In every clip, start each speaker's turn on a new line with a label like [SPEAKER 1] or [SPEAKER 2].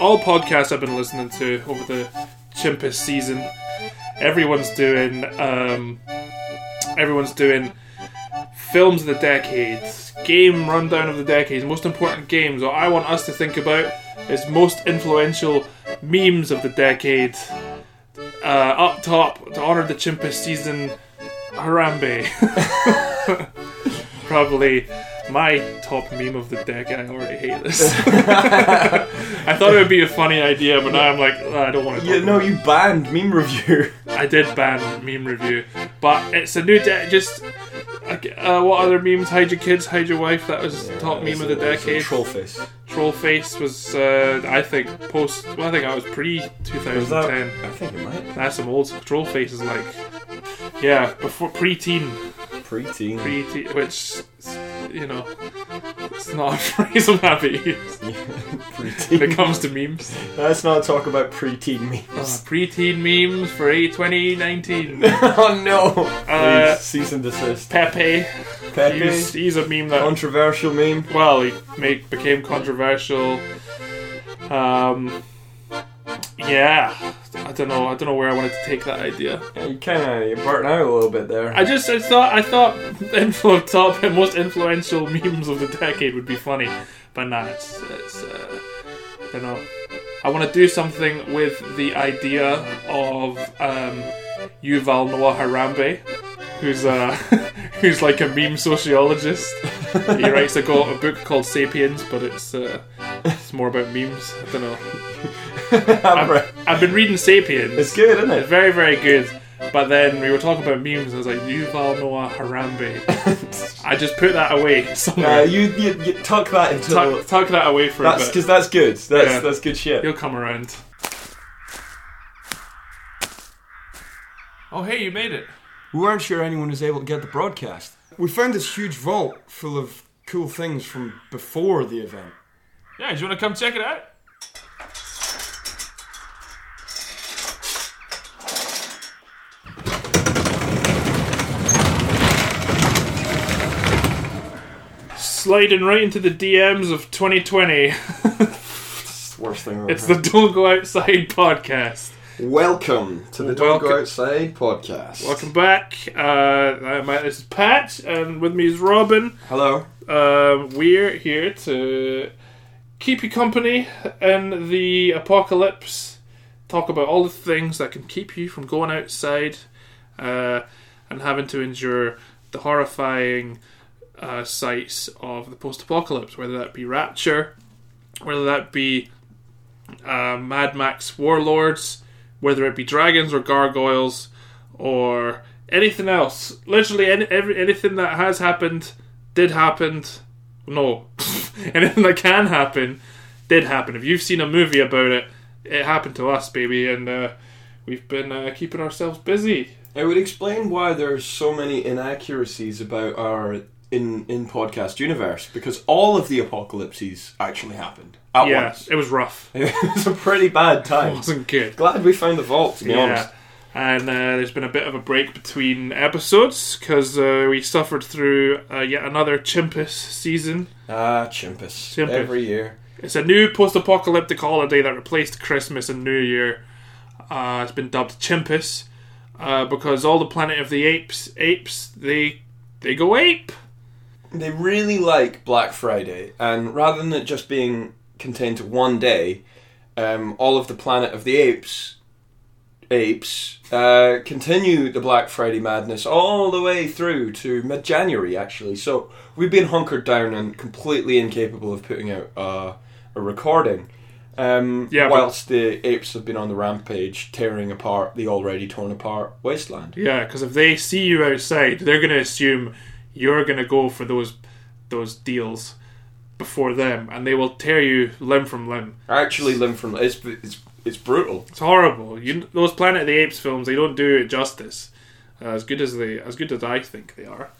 [SPEAKER 1] all podcasts I've been listening to over the Chimpus season, everyone's doing um, everyone's doing films of the decades, game rundown of the decades, most important games. What I want us to think about is most influential memes of the decade. Uh, up top to honor the Chimpus season, Harambe. Probably my top meme of the decade. I already hate this. I thought it would be a funny idea, but now I'm like, "Oh, I don't want to.
[SPEAKER 2] Yeah, no, you banned meme review.
[SPEAKER 1] I did ban meme review, but it's a new de- just. Uh, what other memes? Hide your kids, hide your wife. That was top meme of the decade.
[SPEAKER 2] Troll face.
[SPEAKER 1] Troll face was, uh, I think, post. Well, I think I was pre 2010.
[SPEAKER 2] I think it might.
[SPEAKER 1] That's some old troll face is like, yeah, before pre-teen,
[SPEAKER 2] Pre-teen.
[SPEAKER 1] pre-teen, which you know, it's not a phrase I'm happy when
[SPEAKER 2] Pre-teen.
[SPEAKER 1] it comes to memes.
[SPEAKER 2] Let's not talk about pre-teen memes.
[SPEAKER 1] Uh, pre-teen memes for A 2019.
[SPEAKER 2] oh no!
[SPEAKER 1] Uh,
[SPEAKER 2] Please, cease and desist.
[SPEAKER 1] Pepe,
[SPEAKER 2] Pepe,
[SPEAKER 1] he's, he's a meme that
[SPEAKER 2] controversial meme.
[SPEAKER 1] well, he make, became controversial. Um, yeah, I don't know. I don't know where I wanted to take that idea.
[SPEAKER 2] Yeah, you kind of you burnt out a little bit there.
[SPEAKER 1] I just I thought I thought influ- top and most influential memes of the decade would be funny, but nah, it's it's uh, I don't know. I want to do something with the idea of um, Yuval Noah Harambe, who's uh, who's like a meme sociologist. he writes a, a book called *Sapiens*, but it's uh, it's more about memes. I don't know.
[SPEAKER 2] Right.
[SPEAKER 1] I've been reading *Sapiens*.
[SPEAKER 2] it's good, isn't
[SPEAKER 1] It's
[SPEAKER 2] it?
[SPEAKER 1] very, very good. But then we were talking about memes, and I was like, Yuval Noah Harambe. I just put that away
[SPEAKER 2] Uh,
[SPEAKER 1] somewhere.
[SPEAKER 2] you, you you tuck that into
[SPEAKER 1] tuck, tuck that away for
[SPEAKER 2] that's
[SPEAKER 1] a bit.
[SPEAKER 2] because that's good. That's
[SPEAKER 1] Yeah.
[SPEAKER 2] that's good shit.
[SPEAKER 1] You'll come around. Oh, hey, you made it.
[SPEAKER 2] We weren't sure anyone was able to get the broadcast. We found this huge vault full of cool things from before the event.
[SPEAKER 1] Yeah, do you want to come check it out? Sliding right into the DMs of 2020.
[SPEAKER 2] It's the worst thing. I've
[SPEAKER 1] It's
[SPEAKER 2] ever
[SPEAKER 1] the Don't Go Outside podcast.
[SPEAKER 2] welcome to the Don't Go Outside podcast.
[SPEAKER 1] Welcome back. Uh, uh, my, this is Pat, and with me is Robin.
[SPEAKER 2] Hello.
[SPEAKER 1] Um, we're here to keep you company in the apocalypse. Talk about all the things that can keep you from going outside uh, and having to endure the horrifying uh, sights of the post-apocalypse, whether that be Rapture, whether that be uh, Mad Max Warlords, whether it be dragons or gargoyles, or anything else. Literally, any, every, anything that has happened, did happen. No, anything that can happen, did happen. If you've seen a movie about it, it happened to us, baby, and uh, we've been uh, keeping ourselves busy.
[SPEAKER 2] It would explain why there's so many inaccuracies about our in in podcast universe because all of the apocalypses actually happened at
[SPEAKER 1] yeah,
[SPEAKER 2] once.
[SPEAKER 1] it was rough.
[SPEAKER 2] It was a pretty bad time.
[SPEAKER 1] It wasn't good.
[SPEAKER 2] Glad we found the vault. To be honest.
[SPEAKER 1] And uh, there's been a bit of a break between episodes because uh, we suffered through uh, yet another Chimpus season.
[SPEAKER 2] Ah, Chimpus.
[SPEAKER 1] Chimpus.
[SPEAKER 2] Every year.
[SPEAKER 1] It's a new post apocalyptic holiday that replaced Christmas and New Year. Uh, it's been dubbed Chimpus uh, because all the Planet of the Apes apes they they go ape.
[SPEAKER 2] They really like Black Friday, and rather than it just being contained to one day, um, all of the Planet of the Apes apes uh, continue the Black Friday madness all the way through to mid January, actually. So we've been hunkered down and completely incapable of putting out uh, a recording. Um,
[SPEAKER 1] Yeah,
[SPEAKER 2] whilst the apes have been on the rampage, tearing apart the already torn apart wasteland.
[SPEAKER 1] Yeah, because if they see you outside, they're going to assume you're going to go for those those deals before them, and they will tear you limb from limb.
[SPEAKER 2] Actually, limb from it's it's it's brutal.
[SPEAKER 1] It's horrible. You, those Planet of the Apes films, they don't do it justice. Uh, as good as they, as good as I think they are.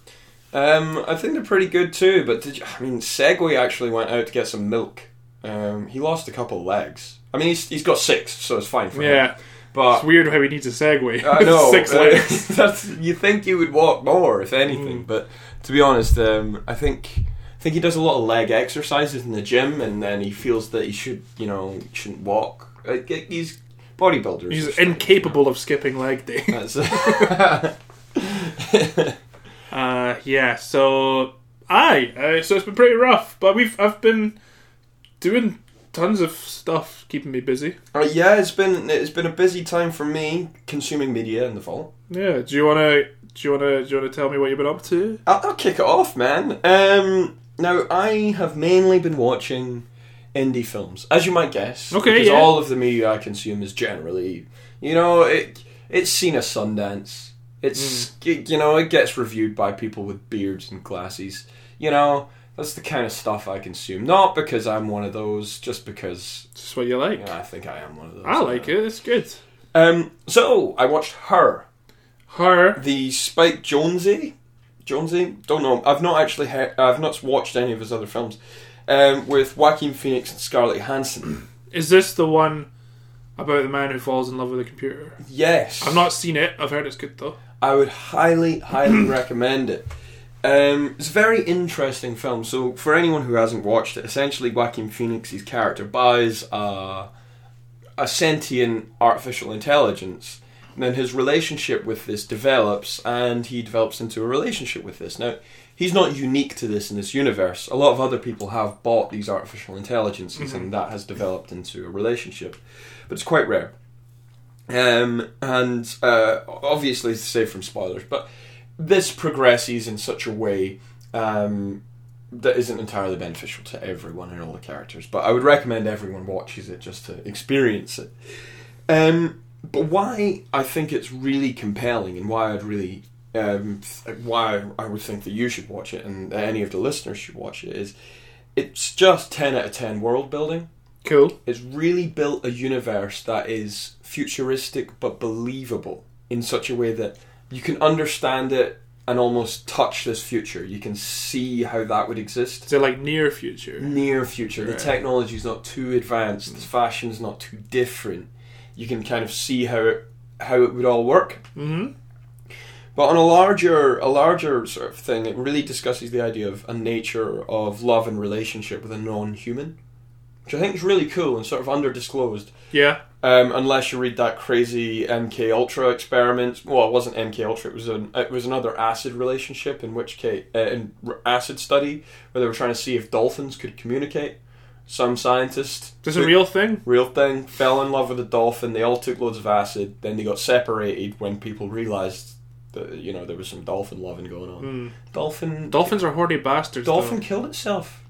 [SPEAKER 2] Um, I think they're pretty good too. But did you, I mean, Segway actually went out to get some milk. Um, he lost a couple legs. I mean, he's he's got six, so it's fine for him.
[SPEAKER 1] Yeah, it's
[SPEAKER 2] But
[SPEAKER 1] weird how he needs a Segway.
[SPEAKER 2] I know
[SPEAKER 1] Six
[SPEAKER 2] uh,
[SPEAKER 1] legs.
[SPEAKER 2] that's you think you would walk more, if anything.
[SPEAKER 1] Mm.
[SPEAKER 2] But to be honest, um, I think I think he does a lot of leg exercises in the gym, and then he feels that he should, you know, shouldn't walk. Uh, He's bodybuilders.
[SPEAKER 1] He's incapable of skipping leg day. Uh, yeah. So, aye. Uh, so it's been pretty rough, but we've I've been doing tons of stuff keeping me busy.
[SPEAKER 2] Uh, yeah, it's been it's been a busy time for me consuming media in the fall.
[SPEAKER 1] Yeah. Do you wanna do you wanna do you wanna tell me what you've been up to?
[SPEAKER 2] I'll, I'll kick it off, man. Um, now I have mainly been watching indie films, as you might guess.
[SPEAKER 1] Okay,
[SPEAKER 2] because
[SPEAKER 1] yeah.
[SPEAKER 2] all of the media I consume is generally, you know, it it's seen a Sundance. It's y- you know it gets reviewed by people with beards and glasses. You know that's the kind of stuff I consume. Not because I'm one of those, just because
[SPEAKER 1] It's just what you like.
[SPEAKER 2] I think I am one of those.
[SPEAKER 1] I like it. It's good.
[SPEAKER 2] Um, so I watched her.
[SPEAKER 1] Her.
[SPEAKER 2] the Spike Jonesy, Jonesy, don't know. I've not actually he- I've not watched any of his other films. Um, with Joaquin Phoenix and Scarlett Johansson.
[SPEAKER 1] Is this the one about the man who falls in love with a computer?
[SPEAKER 2] Yes,
[SPEAKER 1] I've not seen it. I've heard it's good though.
[SPEAKER 2] I would highly, highly recommend it. Um, it's a very interesting film. So, for anyone who hasn't watched it, essentially Joaquin Phoenix's character buys a, a sentient artificial intelligence. And then his relationship with this develops, and he develops into a relationship with this. Now, he's not unique to this in this universe. A lot of other people have bought these artificial intelligences, and that has developed into a relationship. But it's quite rare. Um, and uh, obviously, safe from spoilers, but this progresses in such a way um, that isn't entirely beneficial to everyone and all the characters. But I would recommend everyone watches it just to experience it. Um, but why I think it's really compelling and why I'd really um, th- why I would think that you should watch it and any of the listeners should watch it is it's just ten out of ten world building.
[SPEAKER 1] Cool.
[SPEAKER 2] It's really built a universe that is futuristic but believable in such a way that you can understand it and almost touch this future. You can see how that would exist.
[SPEAKER 1] So, like near future?
[SPEAKER 2] Near future. The
[SPEAKER 1] technology
[SPEAKER 2] is not too advanced, the fashion is not too different. You can kind of see how it how it would all work.
[SPEAKER 1] Mm-hmm.
[SPEAKER 2] But on a larger a larger sort of thing, it really discusses the idea of a nature of love and relationship with a non human. Which I think is really cool and sort of underdisclosed.
[SPEAKER 1] Yeah.
[SPEAKER 2] Um, unless you read that crazy MK Ultra experiment. Well, it wasn't MK Ultra. It was an it was another acid relationship in which case uh, in acid study where they were trying to see if dolphins could communicate. Some scientist,
[SPEAKER 1] Is this a real thing?
[SPEAKER 2] real thing, fell in love with a dolphin. They all took loads of acid. Then they got separated when people realized that you know there was some dolphin loving going on.
[SPEAKER 1] Mm.
[SPEAKER 2] Dolphin,
[SPEAKER 1] Dolphins are horny bastards.
[SPEAKER 2] dolphin
[SPEAKER 1] though.
[SPEAKER 2] killed itself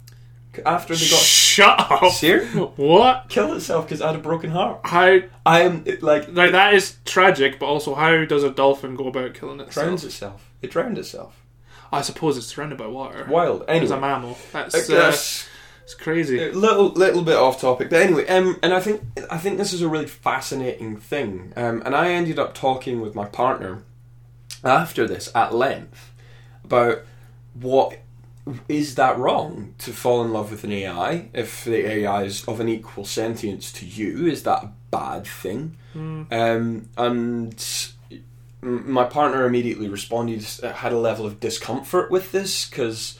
[SPEAKER 2] after they got
[SPEAKER 1] Shut up.
[SPEAKER 2] serious.
[SPEAKER 1] What?
[SPEAKER 2] Killed itself because it had a broken heart.
[SPEAKER 1] How?
[SPEAKER 2] I am it, like
[SPEAKER 1] Like that is tragic, but also how does a dolphin go about killing itself?
[SPEAKER 2] It drowns itself. It drowned itself.
[SPEAKER 1] I suppose it's surrounded by water.
[SPEAKER 2] Wild.
[SPEAKER 1] It's a
[SPEAKER 2] Anyway,
[SPEAKER 1] mammal. That's
[SPEAKER 2] I
[SPEAKER 1] uh,
[SPEAKER 2] guess
[SPEAKER 1] it's crazy.
[SPEAKER 2] a little little bit off topic, but anyway, um, and I think I think this is a really fascinating thing. Um, and I ended up talking with my partner after this at length about what is that wrong to fall in love with an AI if the AI is of an equal sentience to you? Is that a bad thing? Um, and my partner immediately responded, had a level of discomfort with this because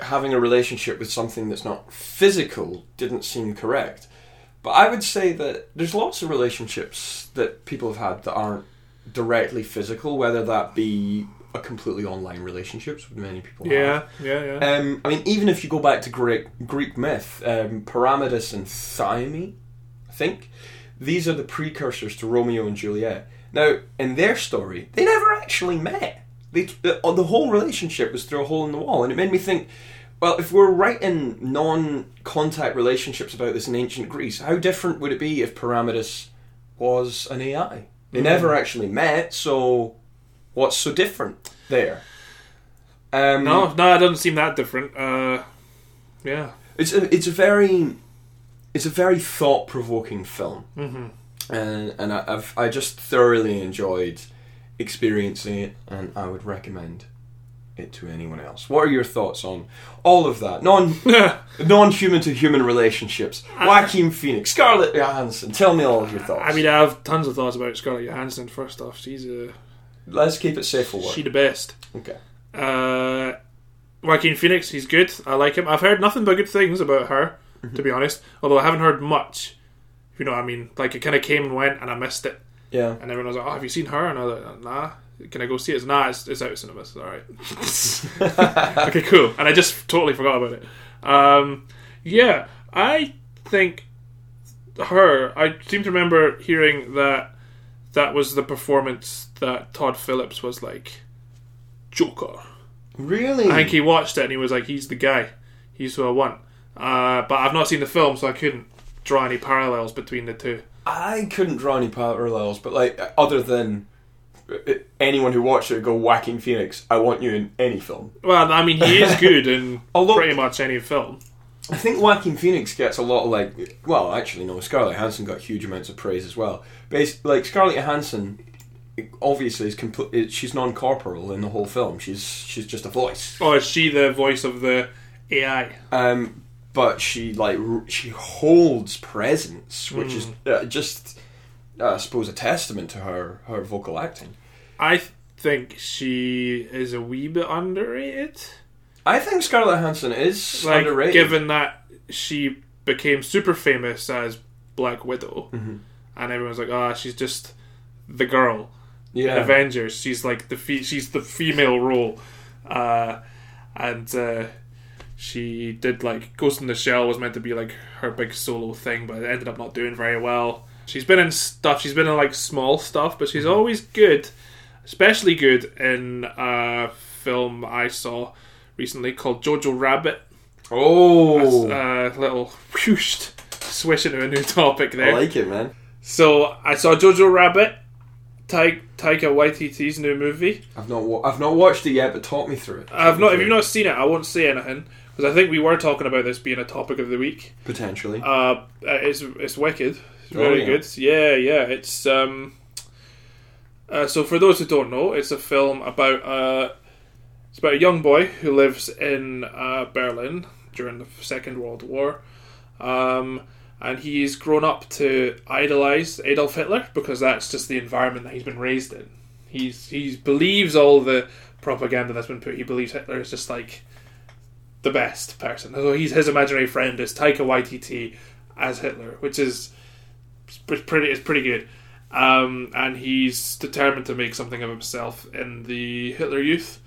[SPEAKER 2] having a relationship with something that's not physical didn't seem correct. But I would say that there's lots of relationships that people have had that aren't directly physical, whether that be a completely online relationships, which many people have.
[SPEAKER 1] Yeah, yeah, yeah.
[SPEAKER 2] Um, I mean, even if you go back to Greek Greek myth, um, Pyramidus and Thyme, I think these are the precursors to Romeo and Juliet. Now, in their story, they never actually met. They, the, the whole relationship was through a hole in the wall, and it made me think. Well, if we're writing non-contact relationships about this in ancient Greece, how different would it be if Pyramidus was an AI? They never actually met, so what's so different there? Um,
[SPEAKER 1] no, no, it doesn't seem that different. Uh, yeah.
[SPEAKER 2] It's a it's a very it's a very thought provoking film,
[SPEAKER 1] Mm-hmm.
[SPEAKER 2] and and I, I've I just thoroughly enjoyed experiencing it, and I would recommend it to anyone else. What are your thoughts on all of that non non human to human relationships? Joaquin Phoenix, Scarlett Johansson. Tell me all of your thoughts.
[SPEAKER 1] I mean, I have tons of thoughts about Scarlett Johansson. First off, she's a
[SPEAKER 2] let's keep it safe for work.
[SPEAKER 1] she the best.
[SPEAKER 2] Okay.
[SPEAKER 1] Uh, Joaquin Phoenix, he's good. I like him. I've heard nothing but good things about her, to be honest. Although I haven't heard much. You know what I mean? Like it kind of came and went, and I missed it.
[SPEAKER 2] Yeah.
[SPEAKER 1] And everyone was like, "Oh, have you seen her?" And I was like, "Nah." Can I go see it? It's, nah, it's, it's out of cinemas. All right. okay, cool. And I just totally forgot about it. Um, yeah, I think her. I seem to remember hearing that that was the performance that Todd Phillips was like Joker.
[SPEAKER 2] Really?
[SPEAKER 1] I think he watched it and he was like, "He's the guy. He's who I want." Uh, but I've not seen the film, so I couldn't draw any parallels between the two.
[SPEAKER 2] I couldn't draw any parallels, but like other than uh, anyone who watched it go Joaquin Phoenix, I want you in any film.
[SPEAKER 1] Well, I mean, he is good in
[SPEAKER 2] Although-
[SPEAKER 1] pretty much any film.
[SPEAKER 2] I think Joaquin Phoenix gets a lot of like, well, actually no, Scarlett Johansson got huge amounts of praise as well. Bas like Scarlett Johansson, obviously is complete. She's non-corporal in the whole film. She's she's just a voice.
[SPEAKER 1] Oh, is she the voice of the AI?
[SPEAKER 2] Um, but she like r- she holds presence, which is uh, just, uh, I suppose, a testament to her her vocal acting.
[SPEAKER 1] I think she is a wee bit underrated.
[SPEAKER 2] I think Scarlett Johansson is
[SPEAKER 1] Like,
[SPEAKER 2] underrated.
[SPEAKER 1] given that she became super famous as Black Widow,
[SPEAKER 2] Mm-hmm.
[SPEAKER 1] and everyone's like, "Ah, she's just the girl." in Avengers. She's like the fe- she's the female role, uh, and uh, she did like Ghost in the Shell was meant to be like her big solo thing, but it ended up not doing very well. She's been in stuff. She's been in like small stuff, but she's always good, especially good in a film I saw recently called Jojo Rabbit.
[SPEAKER 2] oh,
[SPEAKER 1] Uh, little whoosh swish into a new topic there.
[SPEAKER 2] I like it, man.
[SPEAKER 1] so I saw Jojo Rabbit, Tai- Taika Waititi's new movie.
[SPEAKER 2] I've not wa- I've not watched it yet, but talk me through it.
[SPEAKER 1] I've not. If you've not seen it, I won't say anything because I think we were talking about this being a topic of the week.
[SPEAKER 2] potentially.
[SPEAKER 1] Uh, it's it's wicked. It's
[SPEAKER 2] Oh,
[SPEAKER 1] very
[SPEAKER 2] yeah.
[SPEAKER 1] good. Yeah, yeah. It's um. Uh, so for those who don't know, it's a film about uh, it's about a young boy who lives in uh, Berlin during the Second World War, um, and he's grown up to idolize Adolf Hitler because that's just the environment that he's been raised in. He's he believes all the propaganda that's been put. He believes Hitler is just like the best person. So he's his imaginary friend is Taika Waititi as Hitler, which is pretty it's pretty good. Um, and he's determined to make something of himself in the Hitler Youth.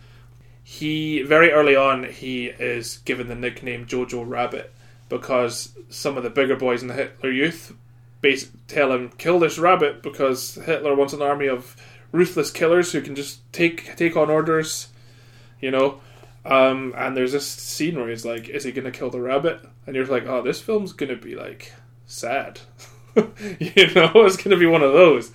[SPEAKER 1] He very early on he is given the nickname Jojo Rabbit because some of the bigger boys in the Hitler Youth bas- tell him kill this rabbit because Hitler wants an army of ruthless killers who can just take take on orders, you know. Um, and there's this scene where he's like, "Is he gonna kill the rabbit?" And you're like, "Oh, this film's gonna be like sad." you know, it's gonna be one of those.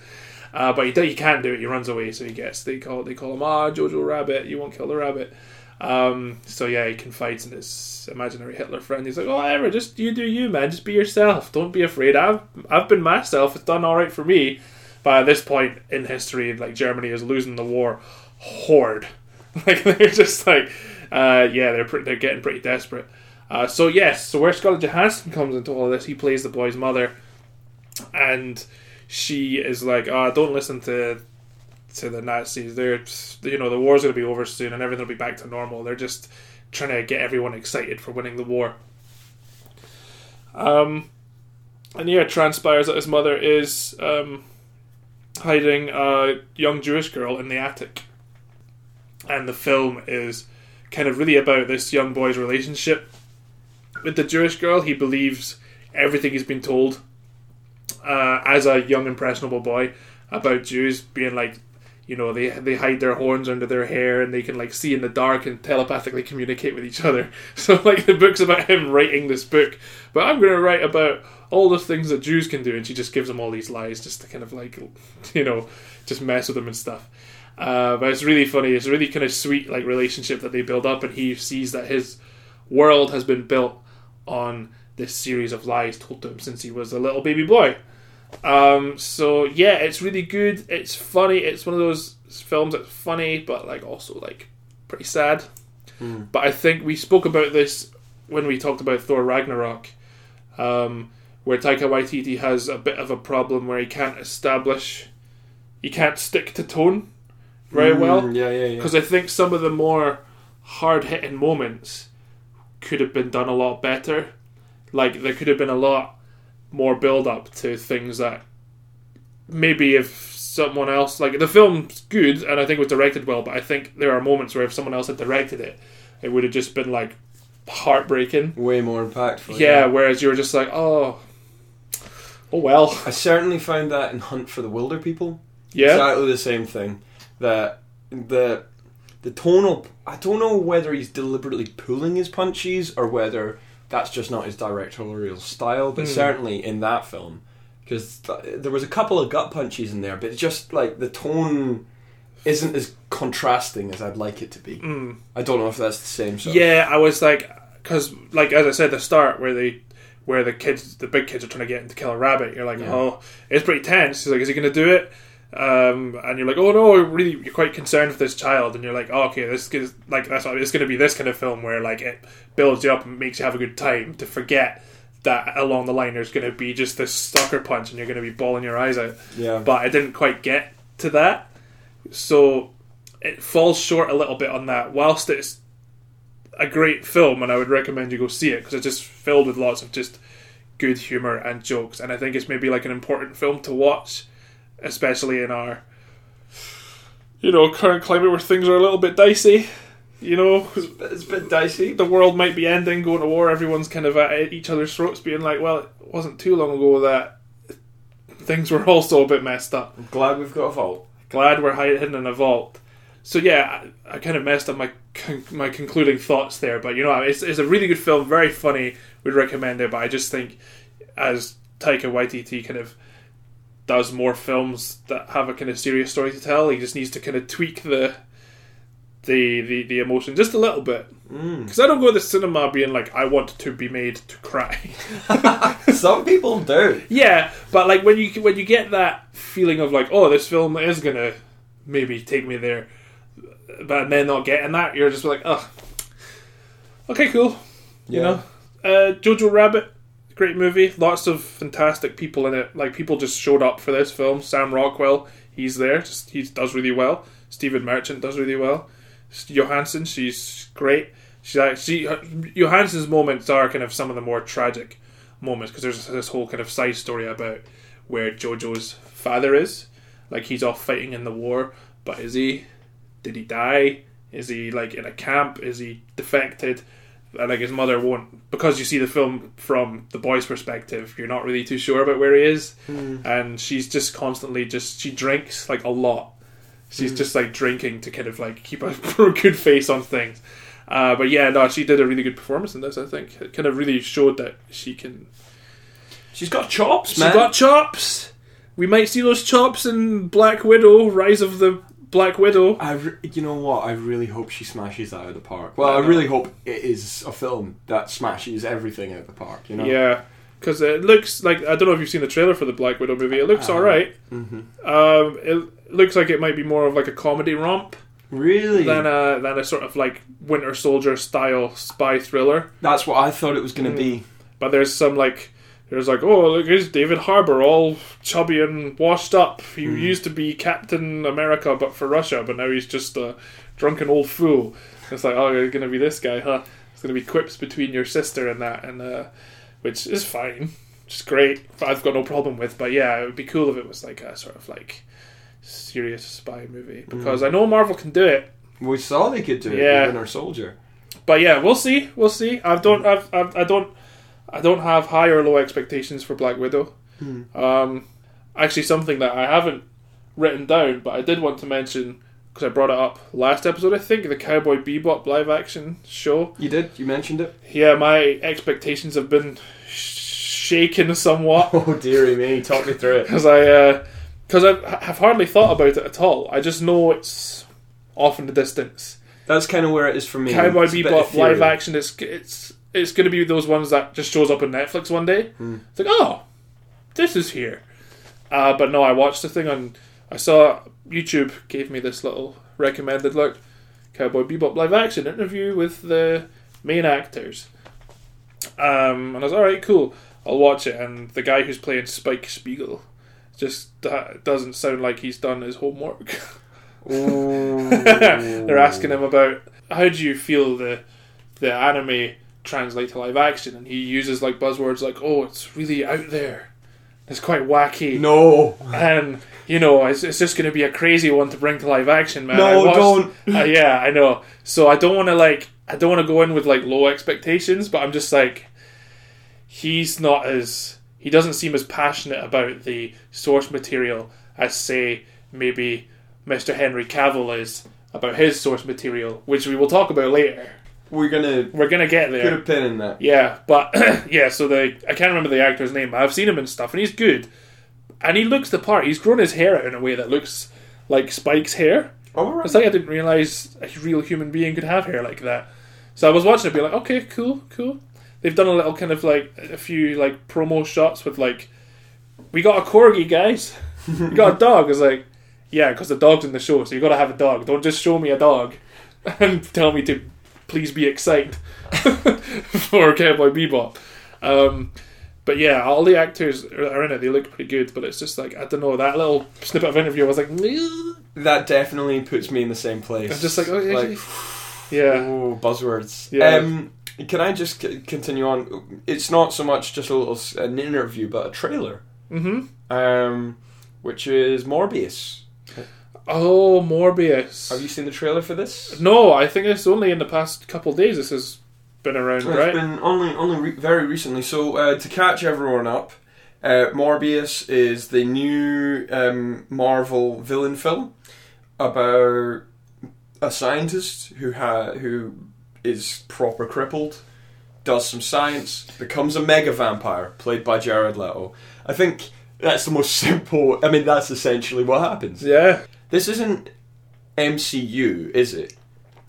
[SPEAKER 1] Uh, but he, he can't do it. He runs away, so he gets. They call they call him ah Jojo Rabbit. You won't kill the rabbit. Um, so yeah, he confides in his imaginary Hitler friend. He's like, "Oh, whatever, just you do you, man. Just be yourself. Don't be afraid. I've I've been myself. It's done all right for me." But at this point in history, like Germany is losing the war horde. Like they're just like, uh, yeah, they're pre- they're getting pretty desperate. Uh, so yes, so where Scarlett Johansson comes into all of this, he plays the boy's mother, and she is like, "Ah, don't listen to to the Nazis. They're you know the war's gonna be over soon and everything will be back to normal. They're just trying to get everyone excited for winning the war." Um, and yeah, it transpires that his mother is um, hiding a young Jewish girl in the attic, and the film is kind of really about this young boy's relationship with the Jewish girl. He believes everything he's been told uh, as a young impressionable boy about Jews being like you know they they hide their horns under their hair and they can like see in the dark and telepathically communicate with each other. So like the book's about him writing this book, but I'm going to write about all the things that Jews can do, and she just gives him all these lies just to kind of like you know just mess with them and stuff. Uh, but it's really funny. It's a really kind of sweet like relationship that they build up, and he sees that his world has been built on this series of lies told to him since he was a little baby boy. Um, so yeah, it's really good. It's funny. It's one of those films that's funny, but like also like pretty sad. But I think we spoke about this when we talked about Thor Ragnarok, um, where Taika Waititi has a bit of a problem where he can't establish, he can't stick to tone very well
[SPEAKER 2] Mm, yeah, yeah, yeah.
[SPEAKER 1] because I think some of the more hard hitting moments could have been done a lot better. Like there could have been a lot more build up to things that maybe if someone else like the film's good and I think it was directed well, but I think there are moments where if someone else had directed it, it would have just been like heartbreaking.
[SPEAKER 2] Way more impactful.
[SPEAKER 1] Yeah, whereas you were just like, oh, oh well.
[SPEAKER 2] I certainly found that in Hunt for the Wilderpeople.
[SPEAKER 1] Yeah,
[SPEAKER 2] Exactly the same thing. That the the tonal. I don't know whether he's deliberately pulling his punches or whether that's just not his directorial style. But
[SPEAKER 1] Hmm.
[SPEAKER 2] certainly in that film, because th- there was a couple of gut punches in there, but it's just like the tone isn't as contrasting as I'd like it to be.
[SPEAKER 1] Mm.
[SPEAKER 2] I don't know if that's the same. So
[SPEAKER 1] yeah. I was like, because like as I said at the start, where they. Where the kids, the big kids, are trying to get him to kill a rabbit. You're like,
[SPEAKER 2] Yeah.
[SPEAKER 1] oh, it's pretty tense. He's like, is he going to do it? Um, and you're like, oh no, really, you're quite concerned with this child, and you're like, oh, okay, this is like that's what it's going to be. This kind of film where like it builds you up and makes you have a good time to forget that along the line there's going to be just this sucker punch, and you're going to be bawling your eyes out.
[SPEAKER 2] yeah.
[SPEAKER 1] But I didn't quite get to that, so it falls short a little bit on that. Whilst it's a great film, and I would recommend you go see it because it's just filled with lots of just good humor and jokes, and I think it's maybe like an important film to watch, especially in our you know current climate where things are a little bit dicey. You know,
[SPEAKER 2] it's a bit dicey.
[SPEAKER 1] the world might be ending, going to war. Everyone's kind of at each other's throats, being like, "Well, it wasn't too long ago that things were also a bit messed up."
[SPEAKER 2] I'm glad we've got a vault.
[SPEAKER 1] glad we're hidden in a vault. So yeah, I, I kind of messed up my con- my concluding thoughts there, but you know, it's, it's a really good film, very funny. Would recommend it, but I just think as Taika Waititi kind of does more films that have a kind of serious story to tell, he just needs to kind of tweak the the the, the emotion just a little bit.
[SPEAKER 2] Mm.
[SPEAKER 1] Because I don't go to the cinema being like, I want to be made to cry.
[SPEAKER 2] Some people do.
[SPEAKER 1] Yeah, but like when you when you get that feeling of like, oh, this film is gonna maybe take me there, but then not getting that, you're just like, oh, okay, cool. You know, uh, Jojo Rabbit, great movie. Lots of fantastic people in it. Like people just showed up for this film. Sam Rockwell, he's there. Just he does really well. Stephen Merchant does really well. Johansson, she's great. She's actually Johansson's moments are kind of some of the more tragic moments because there's this whole kind of side story about where Jojo's father is. Like he's off fighting in the war, but is he? Did he die? Is he like in a camp? Is he defected? And like his mother won't because you see the film from the boy's perspective. You're not really too sure about where he is, and she's just constantly just she drinks like a lot. She's just like drinking to kind of like keep a good face on things. Uh, but yeah, no, she did a really good performance in this. I think it kind of really showed that she can
[SPEAKER 2] She's got chops,
[SPEAKER 1] She's
[SPEAKER 2] man.
[SPEAKER 1] got chops. We might see those chops in Black Widow, Rise of the Black Widow.
[SPEAKER 2] I re- you know what? I really hope she smashes that out of the park. Well,
[SPEAKER 1] I
[SPEAKER 2] I, really hope it is a film that smashes everything out of the park. You know?
[SPEAKER 1] Yeah, because it looks like I don't know if you've seen the trailer for the Black Widow movie. It looks
[SPEAKER 2] Uh-huh.
[SPEAKER 1] alright.
[SPEAKER 2] hmm
[SPEAKER 1] Um, it looks like it might be more of like a comedy romp
[SPEAKER 2] Really?
[SPEAKER 1] than a than a sort of like Winter Soldier style spy thriller.
[SPEAKER 2] That's what I thought it was going to
[SPEAKER 1] Mm.
[SPEAKER 2] be.
[SPEAKER 1] But there's some like there's like oh look here's David Harbour all chubby and washed up. He
[SPEAKER 2] Hmm.
[SPEAKER 1] used to be Captain America but for Russia, but now he's just a drunken old fool. It's like oh you're gonna be this guy, huh? It's gonna be quips between your sister and that, and uh, which is fine, which is great. I've got no problem with. But yeah, it would be cool if it was like a sort of like serious spy movie because I know Marvel can do it.
[SPEAKER 2] We saw they could do it
[SPEAKER 1] Yeah.
[SPEAKER 2] with Winter Soldier.
[SPEAKER 1] But yeah, we'll see. We'll see. I don't. I've, I've, I don't. I don't have high or low expectations for Black Widow.
[SPEAKER 2] Hmm.
[SPEAKER 1] Um, actually, something that I haven't written down, but I did want to mention because I brought it up last episode. I think the Cowboy Bebop live action show.
[SPEAKER 2] You did? You mentioned it?
[SPEAKER 1] Yeah, my expectations have been sh- shaken somewhat
[SPEAKER 2] Oh, dearie me. Talk me through it.
[SPEAKER 1] because I because I have hardly thought about it at all. I just know it's off in the distance.
[SPEAKER 2] That's kind of where it is for me.
[SPEAKER 1] Cowboy
[SPEAKER 2] It's
[SPEAKER 1] Bebop live action is it's it's going to be those ones that just shows up on Netflix one day.
[SPEAKER 2] Hmm.
[SPEAKER 1] It's like, oh, this is here. Uh, but no, I watched the thing on. I saw YouTube gave me this little recommended look. Cowboy Bebop live action interview with the main actors. Um, and I was all right, cool. I'll watch it. And the guy who's playing Spike Spiegel just uh, doesn't sound like he's done his homework. They're asking him about how do you feel the the anime translate to live action? And he uses like buzzwords like, "Oh, it's really out there. It's quite wacky."
[SPEAKER 2] No.
[SPEAKER 1] and you know it's, it's just going to be a crazy one to bring to live action man
[SPEAKER 2] No,
[SPEAKER 1] watched-
[SPEAKER 2] don't.
[SPEAKER 1] uh, yeah i know so i don't want to like i don't want to go in with like low expectations but i'm just like he's not as he doesn't seem as passionate about the source material as say maybe mr henry cavill is about his source material which we will talk about later
[SPEAKER 2] We're gonna
[SPEAKER 1] we're gonna get there
[SPEAKER 2] put a pin in that.
[SPEAKER 1] yeah, but yeah, so the I can't remember the actor's name, but I've seen him and stuff, and he's good, and he looks the part. He's grown his hair out in a way that looks like Spike's hair.
[SPEAKER 2] Oh, right.
[SPEAKER 1] It's like I didn't realize a real human being could have hair like that. So I was watching it, be like, okay, cool, cool. They've done a little kind of like a few like promo shots with like, we got a corgi, guys. We got a dog. It's like, yeah, because the dog's in the show, so you got to have a dog. Don't just show me a dog and tell me to please be excited for Cowboy Bebop. Um, but yeah, all the actors are in it. They look pretty good, but it's just like I don't know that little snippet of interview. I was like.
[SPEAKER 2] That definitely puts me in the same place.
[SPEAKER 1] I'm just like, oh, yeah,
[SPEAKER 2] Like,
[SPEAKER 1] yeah.
[SPEAKER 2] Oh, buzzwords.
[SPEAKER 1] Yeah.
[SPEAKER 2] Um, can I just c- continue on? It's not so much just a little an interview, but a trailer,
[SPEAKER 1] Mm-hmm.
[SPEAKER 2] um, which is Morbius.
[SPEAKER 1] Oh, Morbius.
[SPEAKER 2] Have you seen the trailer for this?
[SPEAKER 1] No, I think it's only in the past couple of days this has been around,
[SPEAKER 2] It's
[SPEAKER 1] right?
[SPEAKER 2] been only only re- very recently. So uh, to catch everyone up, uh, Morbius is the new um, Marvel villain film about a scientist who ha- who is proper crippled, does some science, becomes a mega vampire, played by Jared Leto. I think that's the most simple. I mean, that's essentially what happens.
[SPEAKER 1] Yeah.
[SPEAKER 2] This isn't MCU, is it?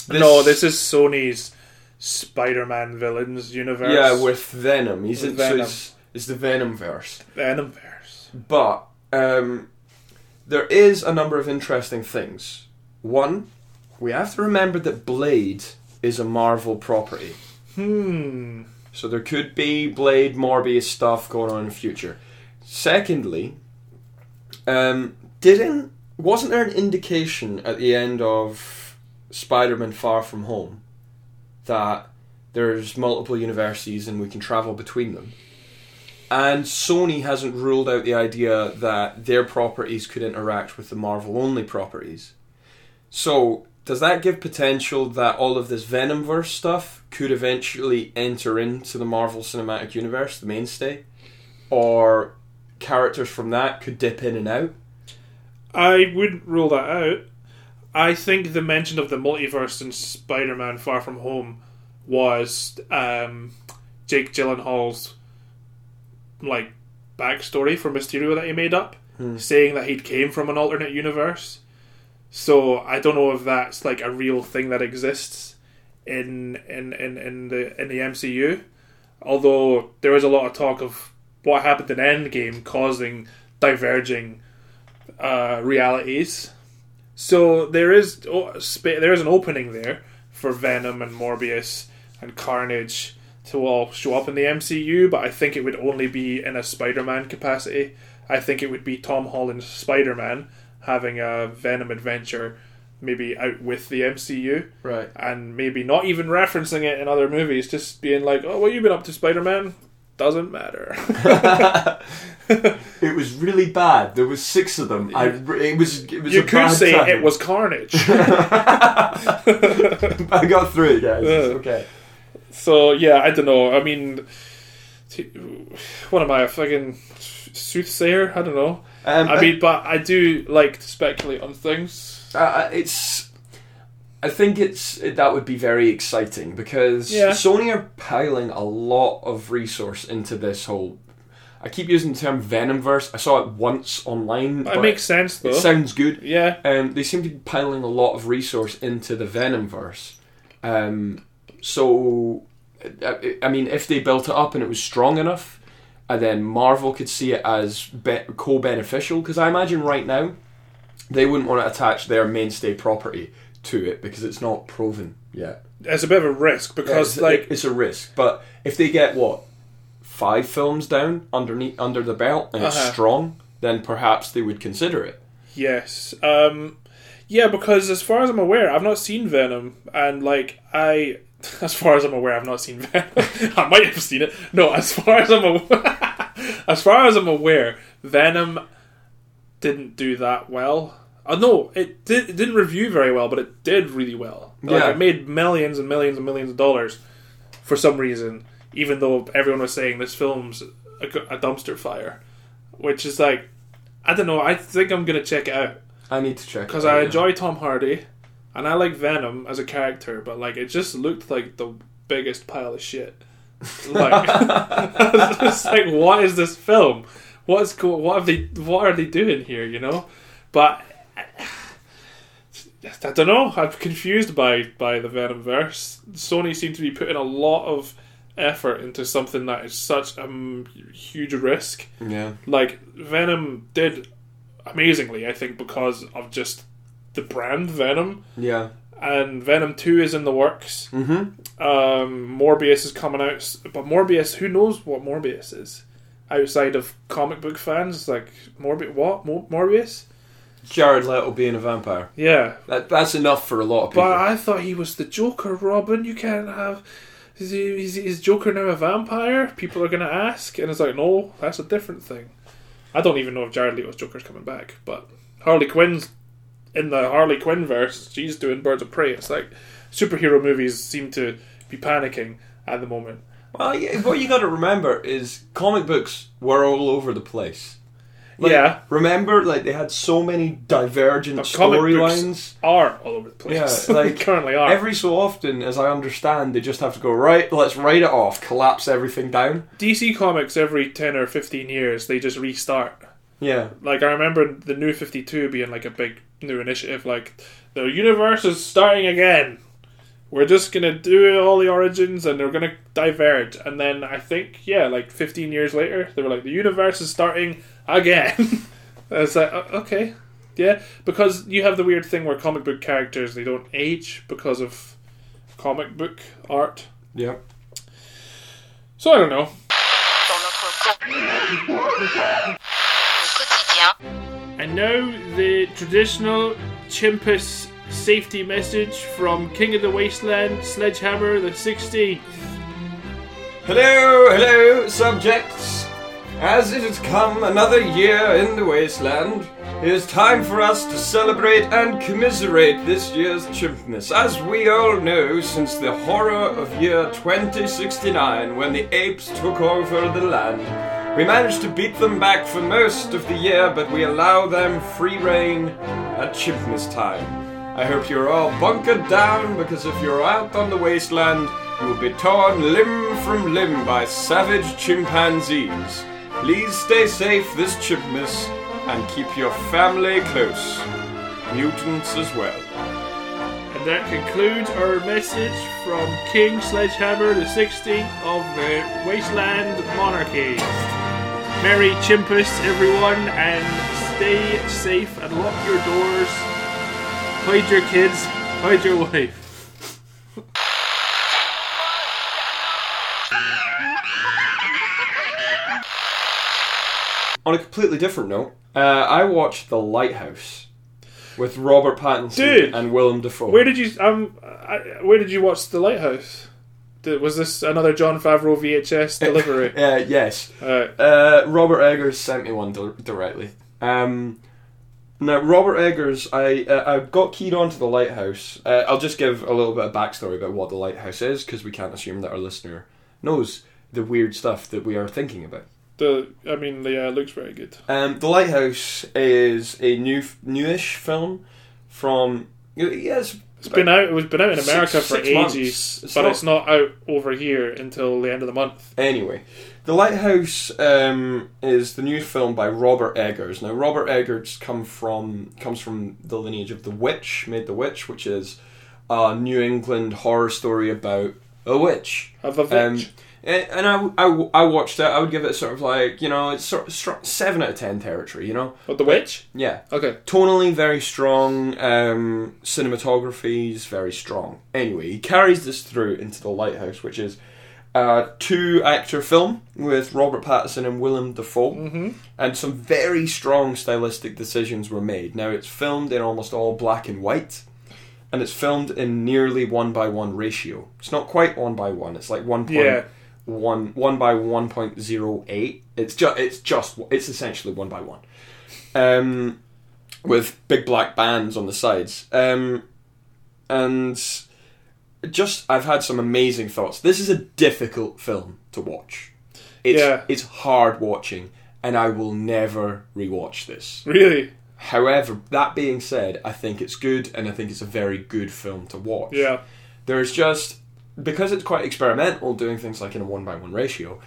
[SPEAKER 1] no, this is Sony's Spider-Man villains universe.
[SPEAKER 2] Yeah, with Venom. He's
[SPEAKER 1] With
[SPEAKER 2] in,
[SPEAKER 1] Venom.
[SPEAKER 2] So it's, it's the Venom verse.
[SPEAKER 1] Venomverse.
[SPEAKER 2] But um, there is a number of interesting things. One, we have to remember that Blade is a Marvel property.
[SPEAKER 1] Hmm.
[SPEAKER 2] So there could be Blade, Morbius stuff going on in the future. Secondly, um, didn't wasn't there an indication at the end of Spider-Man: Far From Home that there's multiple universities and we can travel between them? And Sony hasn't ruled out the idea that their properties could interact with the Marvel-only properties. So does that give potential that all of this Venomverse stuff could eventually enter into the Marvel Cinematic Universe, the mainstay, or characters from that could dip in and out?
[SPEAKER 1] I wouldn't rule that out. I think the mention of the multiverse in Spider-Man: Far From Home was um, Jake Gyllenhaal's like backstory for Mysterio that he made up,
[SPEAKER 2] Hmm.
[SPEAKER 1] saying that he came from an alternate universe. So I don't know if that's like a real thing that exists in in, in, in the in the MCU. Although there is a lot of talk of what happened in Endgame causing diverging uh, realities. So there is there is an opening there for Venom and Morbius and Carnage to all show up in the MCU, but I think it would only be in a Spider-Man capacity. I think it would be Tom Holland's Spider-Man having a Venom adventure, maybe out with the MCU,
[SPEAKER 2] Right.
[SPEAKER 1] and maybe not even referencing it in other movies, just being like, "Oh, what you been up to, Spider-Man?" Doesn't matter.
[SPEAKER 2] it was really bad. There was six of them. I, it was. It was
[SPEAKER 1] you could say
[SPEAKER 2] time.
[SPEAKER 1] it was Carnage.
[SPEAKER 2] I got through it, guys. Okay.
[SPEAKER 1] So yeah, I don't know. I mean, t- what am I a fucking soothsayer? I don't know.
[SPEAKER 2] Um,
[SPEAKER 1] I mean, but I do like to speculate on things.
[SPEAKER 2] Uh, it's. I think it's that would be very exciting because
[SPEAKER 1] Yeah.
[SPEAKER 2] Sony are piling a lot of resource into this whole. I keep using the term Venomverse. I saw it once online.
[SPEAKER 1] That
[SPEAKER 2] but
[SPEAKER 1] makes sense though.
[SPEAKER 2] It sounds good.
[SPEAKER 1] yeah,
[SPEAKER 2] Um, they seem to be piling a lot of resource into the Venomverse. Um, so, I, I mean, if they built it up and it was strong enough, and then Marvel could see it as be- co-beneficial, because I imagine right now they wouldn't want to attach their mainstay property to it because it's not proven yet.
[SPEAKER 1] it's a bit of a risk because
[SPEAKER 2] it's,
[SPEAKER 1] like
[SPEAKER 2] it's a risk. But if they get what five films down underneath under the belt and it's
[SPEAKER 1] Uh-huh.
[SPEAKER 2] strong, then perhaps they would consider it.
[SPEAKER 1] yes, um, Yeah, because as far as I'm aware, I've not seen Venom, and like I, as far as I'm aware, I've not seen Venom. I might have seen it. No, as far as I'm aware, as far as I'm aware, Venom didn't do that well. Uh, no, it, did, it didn't review very well, but it did really well. Like,
[SPEAKER 2] Yeah.
[SPEAKER 1] it made millions and millions and millions of dollars for some reason, even though everyone was saying this film's a, a dumpster fire, which is like, I don't know. I think I'm gonna check it out
[SPEAKER 2] I need to check
[SPEAKER 1] because
[SPEAKER 2] it out,
[SPEAKER 1] I
[SPEAKER 2] yeah.
[SPEAKER 1] enjoy Tom Hardy and I like Venom as a character, but like it just looked like the biggest pile of shit. Like, it's like what is this film? What's go- What have they? What are they doing here? You know, but I don't know. I'm confused by by the Venom verse. Sony seem to be putting a lot of effort into something that is such a um, huge risk
[SPEAKER 2] Yeah.
[SPEAKER 1] like Venom did amazingly, I think, because of just the brand Venom.
[SPEAKER 2] Yeah.
[SPEAKER 1] And Venom Two is in the works.
[SPEAKER 2] Mm-hmm.
[SPEAKER 1] Um, Morbius is coming out, but Morbius, who knows what Morbius is? Outside of comic book fans, like Morbius, what Mor- Morbius?
[SPEAKER 2] Jared Leto being a vampire.
[SPEAKER 1] Yeah,
[SPEAKER 2] That that's enough for a lot of people.
[SPEAKER 1] but I thought he was the Joker. Robin, you can't have. Is, he, is, is Joker now a vampire? People are going to ask, and it's like, no, that's a different thing. I don't even know if Jared Leto's Joker's coming back, but Harley Quinn's in the Harley Quinn verse. She's doing Birds of Prey. It's like superhero movies seem to be panicking at the moment.
[SPEAKER 2] Well, yeah, what you got to remember is comic books were all over the place. Like,
[SPEAKER 1] Yeah.
[SPEAKER 2] Remember, like they had so many divergent
[SPEAKER 1] The comic books
[SPEAKER 2] storylines.
[SPEAKER 1] Are all over the place.
[SPEAKER 2] Yeah, like,
[SPEAKER 1] currently are.
[SPEAKER 2] Every so often, as I understand, they just have to go right. Let's write it off, collapse everything down.
[SPEAKER 1] DC Comics every ten or fifteen years they just restart.
[SPEAKER 2] Yeah,
[SPEAKER 1] Like I remember the New Fifty Two being like a big new initiative. Like the universe is starting again. We're just gonna do all the origins and they're gonna diverge. And then I think yeah, like fifteen years later, they were like the universe is starting again. it's like okay, yeah, because you have the weird thing where comic book characters they don't age because of comic book art.
[SPEAKER 2] yeah.
[SPEAKER 1] So I don't know.
[SPEAKER 3] dans notre co- le quotidien.
[SPEAKER 1] And now the traditional Chimpus safety message from King of the Wasteland, Sledgehammer the 16th.
[SPEAKER 2] Hello, hello, subjects. As it has come another year in the wasteland, it is time for us to celebrate and commiserate this year's chimpness. As we all know, since the horror of year 2069, when the apes took over the land, we managed to beat them back for most of the year, but we allow them free reign at chimpness time. I hope you're all bunkered down because if you're out on the wasteland, you will be torn limb from limb by savage chimpanzees. Please stay safe this Chipmas and keep your family close. Mutants as well.
[SPEAKER 1] And that concludes our message from King Sledgehammer the 16th of the Wasteland Monarchy. Merry Chimpus, everyone, and stay safe and lock your doors. Hide your kids, hide your wife.
[SPEAKER 2] On a completely different note, uh, I watched The Lighthouse with Robert Pattinson
[SPEAKER 1] Dude!
[SPEAKER 2] and Willem Dafoe.
[SPEAKER 1] Where did you um? I, where did you watch The Lighthouse? Did, was this another Jon Favreau VHS delivery?
[SPEAKER 2] Uh, yes.
[SPEAKER 1] uh,
[SPEAKER 2] Uh, Robert Eggers sent me one di- directly. Um, now, Robert Eggers, I uh, I got keyed onto the Lighthouse. Uh, I'll just give a little bit of backstory about what the Lighthouse is, because we can't assume that our listener knows the weird stuff that we are thinking about.
[SPEAKER 1] The I mean, the uh, looks very good.
[SPEAKER 2] Um, the Lighthouse is a new, newish film from. Yes,
[SPEAKER 1] It's been out. It was been out in
[SPEAKER 2] Six-
[SPEAKER 1] America for
[SPEAKER 2] six
[SPEAKER 1] ages.
[SPEAKER 2] It's
[SPEAKER 1] but
[SPEAKER 2] not-
[SPEAKER 1] it's not out over here until the end of the month.
[SPEAKER 2] Anyway, The Lighthouse um, is the new film by Robert Eggers. Now, Robert Eggers come from comes from the lineage of The Witch, made The Witch, which is a New England horror story about a witch.
[SPEAKER 1] Of a
[SPEAKER 2] Um,
[SPEAKER 1] Vitch.
[SPEAKER 2] And and I, I, I watched it. I would give it sort of like you know it's sort of str- seven out of ten territory. You know,
[SPEAKER 1] But the witch.
[SPEAKER 2] yeah.
[SPEAKER 1] Okay.
[SPEAKER 2] Tonally very strong. Um, cinematography is very strong. Anyway, he carries this through into the lighthouse, which is a two actor film with Robert Pattinson and Willem Dafoe,
[SPEAKER 1] Mm-hmm.
[SPEAKER 2] and some very strong stylistic decisions were made. Now it's filmed in almost all black and white, and it's filmed in nearly one by one ratio. It's not quite one by one. It's like one point
[SPEAKER 1] Yeah.
[SPEAKER 2] One one by one point zero eight. It's just it's just it's essentially one by one, um, with big black bands on the sides. Um, and just I've had some amazing thoughts. This is a difficult film to watch. It's
[SPEAKER 1] Yeah.
[SPEAKER 2] it's hard watching, and I will never rewatch this.
[SPEAKER 1] Really?
[SPEAKER 2] However, that being said, I think it's good, and I think it's a very good film to watch
[SPEAKER 1] Yeah.
[SPEAKER 2] there's just because it's quite experimental doing things like in a one by one ratio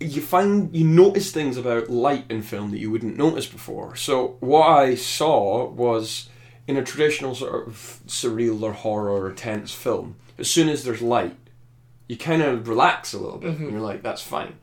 [SPEAKER 2] you find you notice things about light in film that you wouldn't notice before. So what i saw was in a traditional sort of surreal or horror or tense film as soon as there's light you kind of relax a little bit and mm-hmm. you're like that's fine.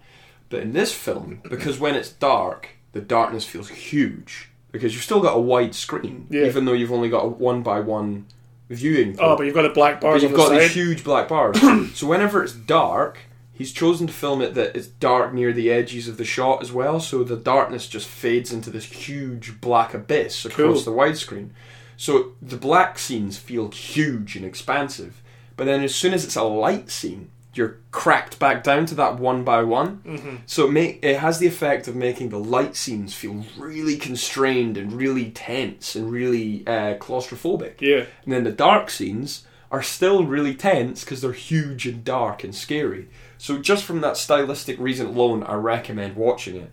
[SPEAKER 2] But in this film because when it's dark the darkness feels huge because you've still got a wide screen
[SPEAKER 1] Yeah.
[SPEAKER 2] even though you've only got a one by one viewing
[SPEAKER 1] Oh, but you've got the black
[SPEAKER 2] but
[SPEAKER 1] bars
[SPEAKER 2] you've
[SPEAKER 1] on
[SPEAKER 2] got
[SPEAKER 1] the
[SPEAKER 2] these huge black bars. so whenever it's dark, he's chosen to film it that it's dark near the edges of the shot as well. So the darkness just fades into this huge black abyss across
[SPEAKER 1] Cool.
[SPEAKER 2] the widescreen. So the black scenes feel huge and expansive. But then as soon as it's a light scene, you're cracked back down to that one by one.
[SPEAKER 1] Mm-hmm.
[SPEAKER 2] So it make it has the effect of making the light scenes feel really constrained and really tense and really uh, claustrophobic.
[SPEAKER 1] Yeah.
[SPEAKER 2] And then the dark scenes are still really tense because they're huge and dark and scary. So just from that stylistic reason alone, I recommend watching it.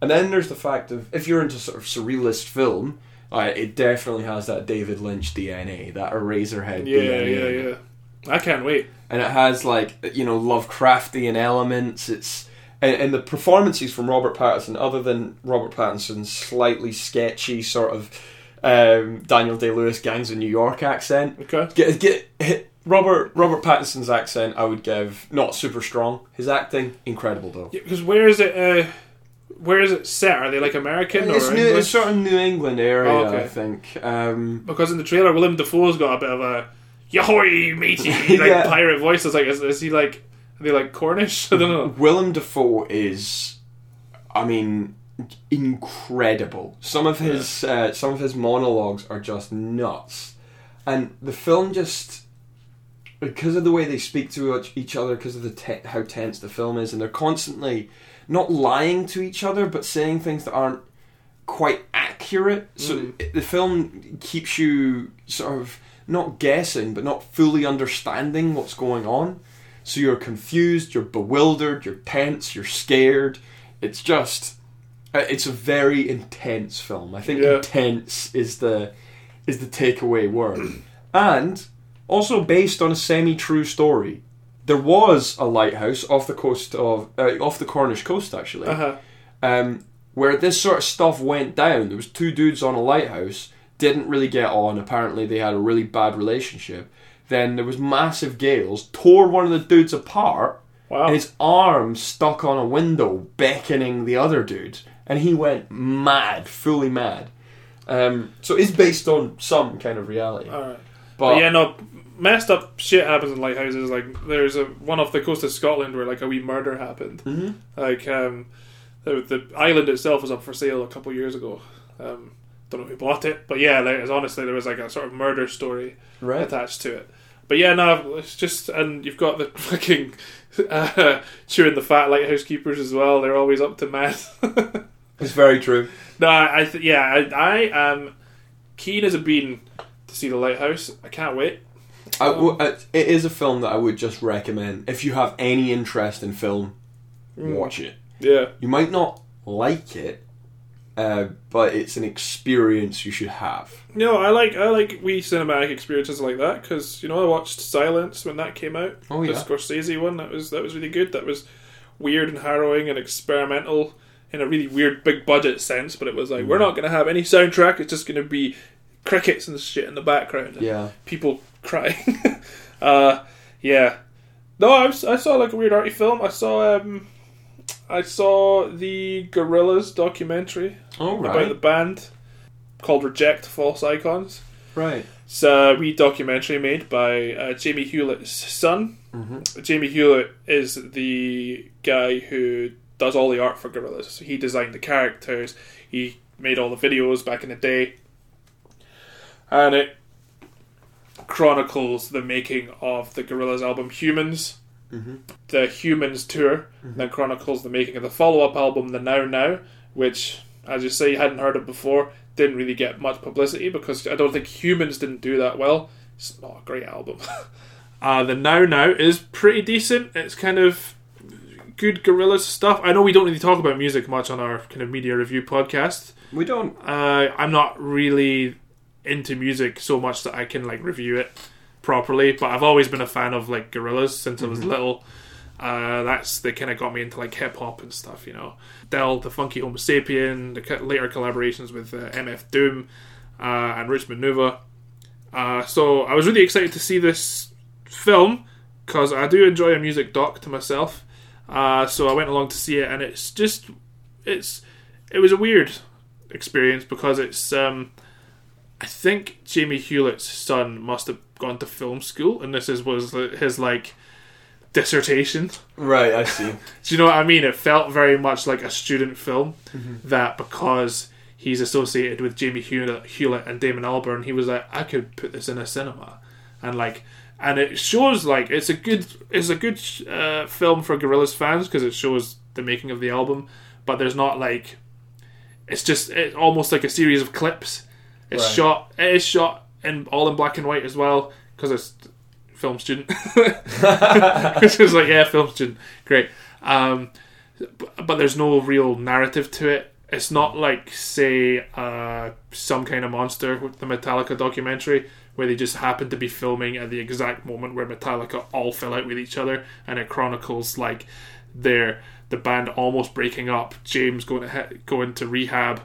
[SPEAKER 2] And then there's the fact of if you're into sort of surrealist film, uh, it definitely has that David Lynch DNA, that Eraserhead
[SPEAKER 1] Yeah,
[SPEAKER 2] DNA.
[SPEAKER 1] yeah, yeah. Yeah. I can't wait.
[SPEAKER 2] And it has like you know Lovecraftian elements. It's and, and the performances from Robert Pattinson, other than Robert Pattinson's slightly sketchy sort of um, Daniel Day Lewis gangs of New York accent,
[SPEAKER 1] Okay.
[SPEAKER 2] Get get hit, Robert Robert Pattinson's accent. I would give not super strong. His acting incredible though.
[SPEAKER 1] Because where is it? Uh, where is it set? Are they like American
[SPEAKER 2] It's,
[SPEAKER 1] or
[SPEAKER 2] new,
[SPEAKER 1] English?
[SPEAKER 2] it's sort of New England area,
[SPEAKER 1] Oh, okay.
[SPEAKER 2] I think. Um,
[SPEAKER 1] Because in the trailer, Willem Dafoe's got a bit of a "Yahoy, matey!" like
[SPEAKER 2] Yeah.
[SPEAKER 1] pirate voices like, is, is he like? Are they like Cornish? I don't know.
[SPEAKER 2] Willem Dafoe is, I mean, incredible. Some of his uh, some of his monologues are just nuts, and the film just because of the way they speak to each- other, because of the te- how tense the film is, and they're constantly not lying to each other, but saying things that aren't quite accurate. So it- the film keeps you sort of not guessing, but not fully understanding what's going on. So you're confused, you're bewildered, you're tense, you're scared. It's just, uh, it's a very intense film. I think
[SPEAKER 1] Yeah.
[SPEAKER 2] intense is the is the takeaway word, and also based on a semi-true story. There was a lighthouse off the coast of uh, off the Cornish coast actually
[SPEAKER 1] Uh huh.
[SPEAKER 2] um, where this sort of stuff went down. There was two dudes on a lighthouse, didn't really get on. Apparently, they had a really bad relationship. Then there was massive gales, tore one of the dudes apart,
[SPEAKER 1] Wow.
[SPEAKER 2] and his arm stuck on a window, beckoning the other dude, and he went mad, fully mad. Um, so it's based on some kind of reality,
[SPEAKER 1] All right.
[SPEAKER 2] but,
[SPEAKER 1] But yeah, no, messed up shit happens in lighthouses. Like there's a one off the coast of Scotland where like a wee murder happened.
[SPEAKER 2] Mhm.
[SPEAKER 1] Like um, the, the island itself was up for sale a couple years ago. Um, don't know who bought it, but yeah, there is honestly there was like a sort of murder story
[SPEAKER 2] right?
[SPEAKER 1] attached to it. But yeah, no, it's just and you've got the fucking uh, chewing the fat lighthouse keepers as well. They're always up to meth.
[SPEAKER 2] It's very true.
[SPEAKER 1] no, I th- yeah, I, I am keen as a bean to see the lighthouse. I can't wait.
[SPEAKER 2] I w- uh, it is a film that I would just recommend if you have any interest in film. Watch it.
[SPEAKER 1] Yeah.
[SPEAKER 2] You might not like it, uh, but it's an experience you should have.
[SPEAKER 1] No, I like I like wee cinematic experiences like that because you know I watched Silence when that came out.
[SPEAKER 2] Oh, yeah, the.
[SPEAKER 1] Scorsese one that was that was really good. That was weird and harrowing and experimental in a really weird big budget sense. But it was like
[SPEAKER 2] Mm.
[SPEAKER 1] we're not going to have any soundtrack. It's just going to be crickets and shit in the background. and
[SPEAKER 2] Yeah.
[SPEAKER 1] people crying. uh, yeah. No, I, was, I saw like a weird arty film. I saw um, I saw the Gorillaz documentary
[SPEAKER 2] All
[SPEAKER 1] about the band called Reject False Icons.
[SPEAKER 2] Right.
[SPEAKER 1] It's a wee documentary made by uh, Jamie Hewlett's son, Jamie Hewlett is the guy who does all the art for Gorillaz. So he designed the characters. He made all the videos back in the day, and it chronicles the making of the Gorillaz album Humanz, the Humanz tour. Then chronicles the making of the follow-up album The Now Now, which, as you say, you hadn't heard of before. Didn't really get much publicity because I don't think Humanz didn't do that well. It's not a great album. Uh, the Now Now is pretty decent. It's kind of good Gorillaz stuff. I know we don't really talk about music much on our kind of media review podcast.
[SPEAKER 2] We don't.
[SPEAKER 1] Uh, I'm not really into music so much that I can like review it properly, but I've always been a fan of like Gorillaz since I was little. Uh, that's they kind of got me into like hip hop and stuff, you know. Del, the Funky Homosapien, the later collaborations with uh, MF Doom uh, and Roots Manuva. Uh, so I was really excited to see this film because I do enjoy a music doc to myself. Uh, so I went along to see it, and it's just it's it was a weird experience because it's um, I think Jamie Hewlett's son must have gone to film school, and this is was his like dissertation.
[SPEAKER 2] Right, I see.
[SPEAKER 1] Do you know what I mean? It felt very much like a student film that because he's associated with Jamie Hewlett, Hewlett and Damon Albarn, he was like, I could put this in a cinema, and like, and it shows like it's a good it's a good uh, film for Gorillaz fans because it shows the making of the album, but there's not like it's just it, almost like a series of clips. It's
[SPEAKER 2] Right.
[SPEAKER 1] shot. It is shot in all in black and white as well because it's film student. Is like yeah, film student, great. Um, but, but there's no real narrative to it. It's not like say uh, some kind of monster with the Metallica documentary where they just happen to be filming at the exact moment where Metallica all fell out with each other, and it chronicles like their the band almost breaking up, James going to he- going to rehab,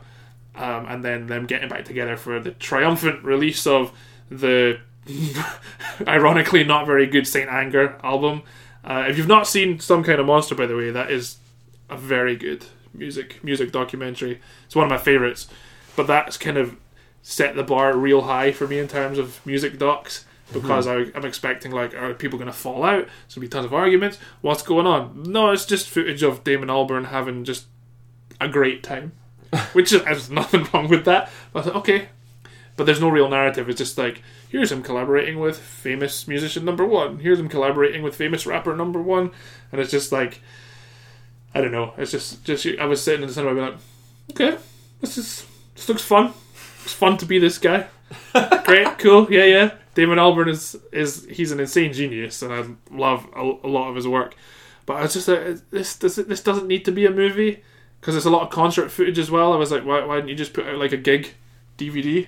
[SPEAKER 1] um, and then them getting back together for the triumphant release of the ironically not very good Saint Anger album. Uh, if you've not seen Some Kind of Monster, by the way, that is a very good music music documentary. It's one of my favorites, but that's kind of set the bar real high for me in terms of music docs because I, I'm expecting like are people going to fall out? There's going to be tons of arguments. What's going on? No, it's just footage of Damon Albarn having just a great time, which is there's nothing wrong with that. But I thought, okay, but there's no real narrative. It's just like here's him collaborating with famous musician number one. Here's him collaborating with famous rapper number one, and it's just like I don't know. It's just just I was sitting in the cinema, like, okay, this is this looks fun. It's fun to be this guy. Great, cool, yeah, yeah. Damon Albarn is is he's an insane genius, and I love a, a lot of his work. But I was just like, this this this doesn't need to be a movie because there's a lot of concert footage as well. I was like, why why didn't you just put out like a gig DVD?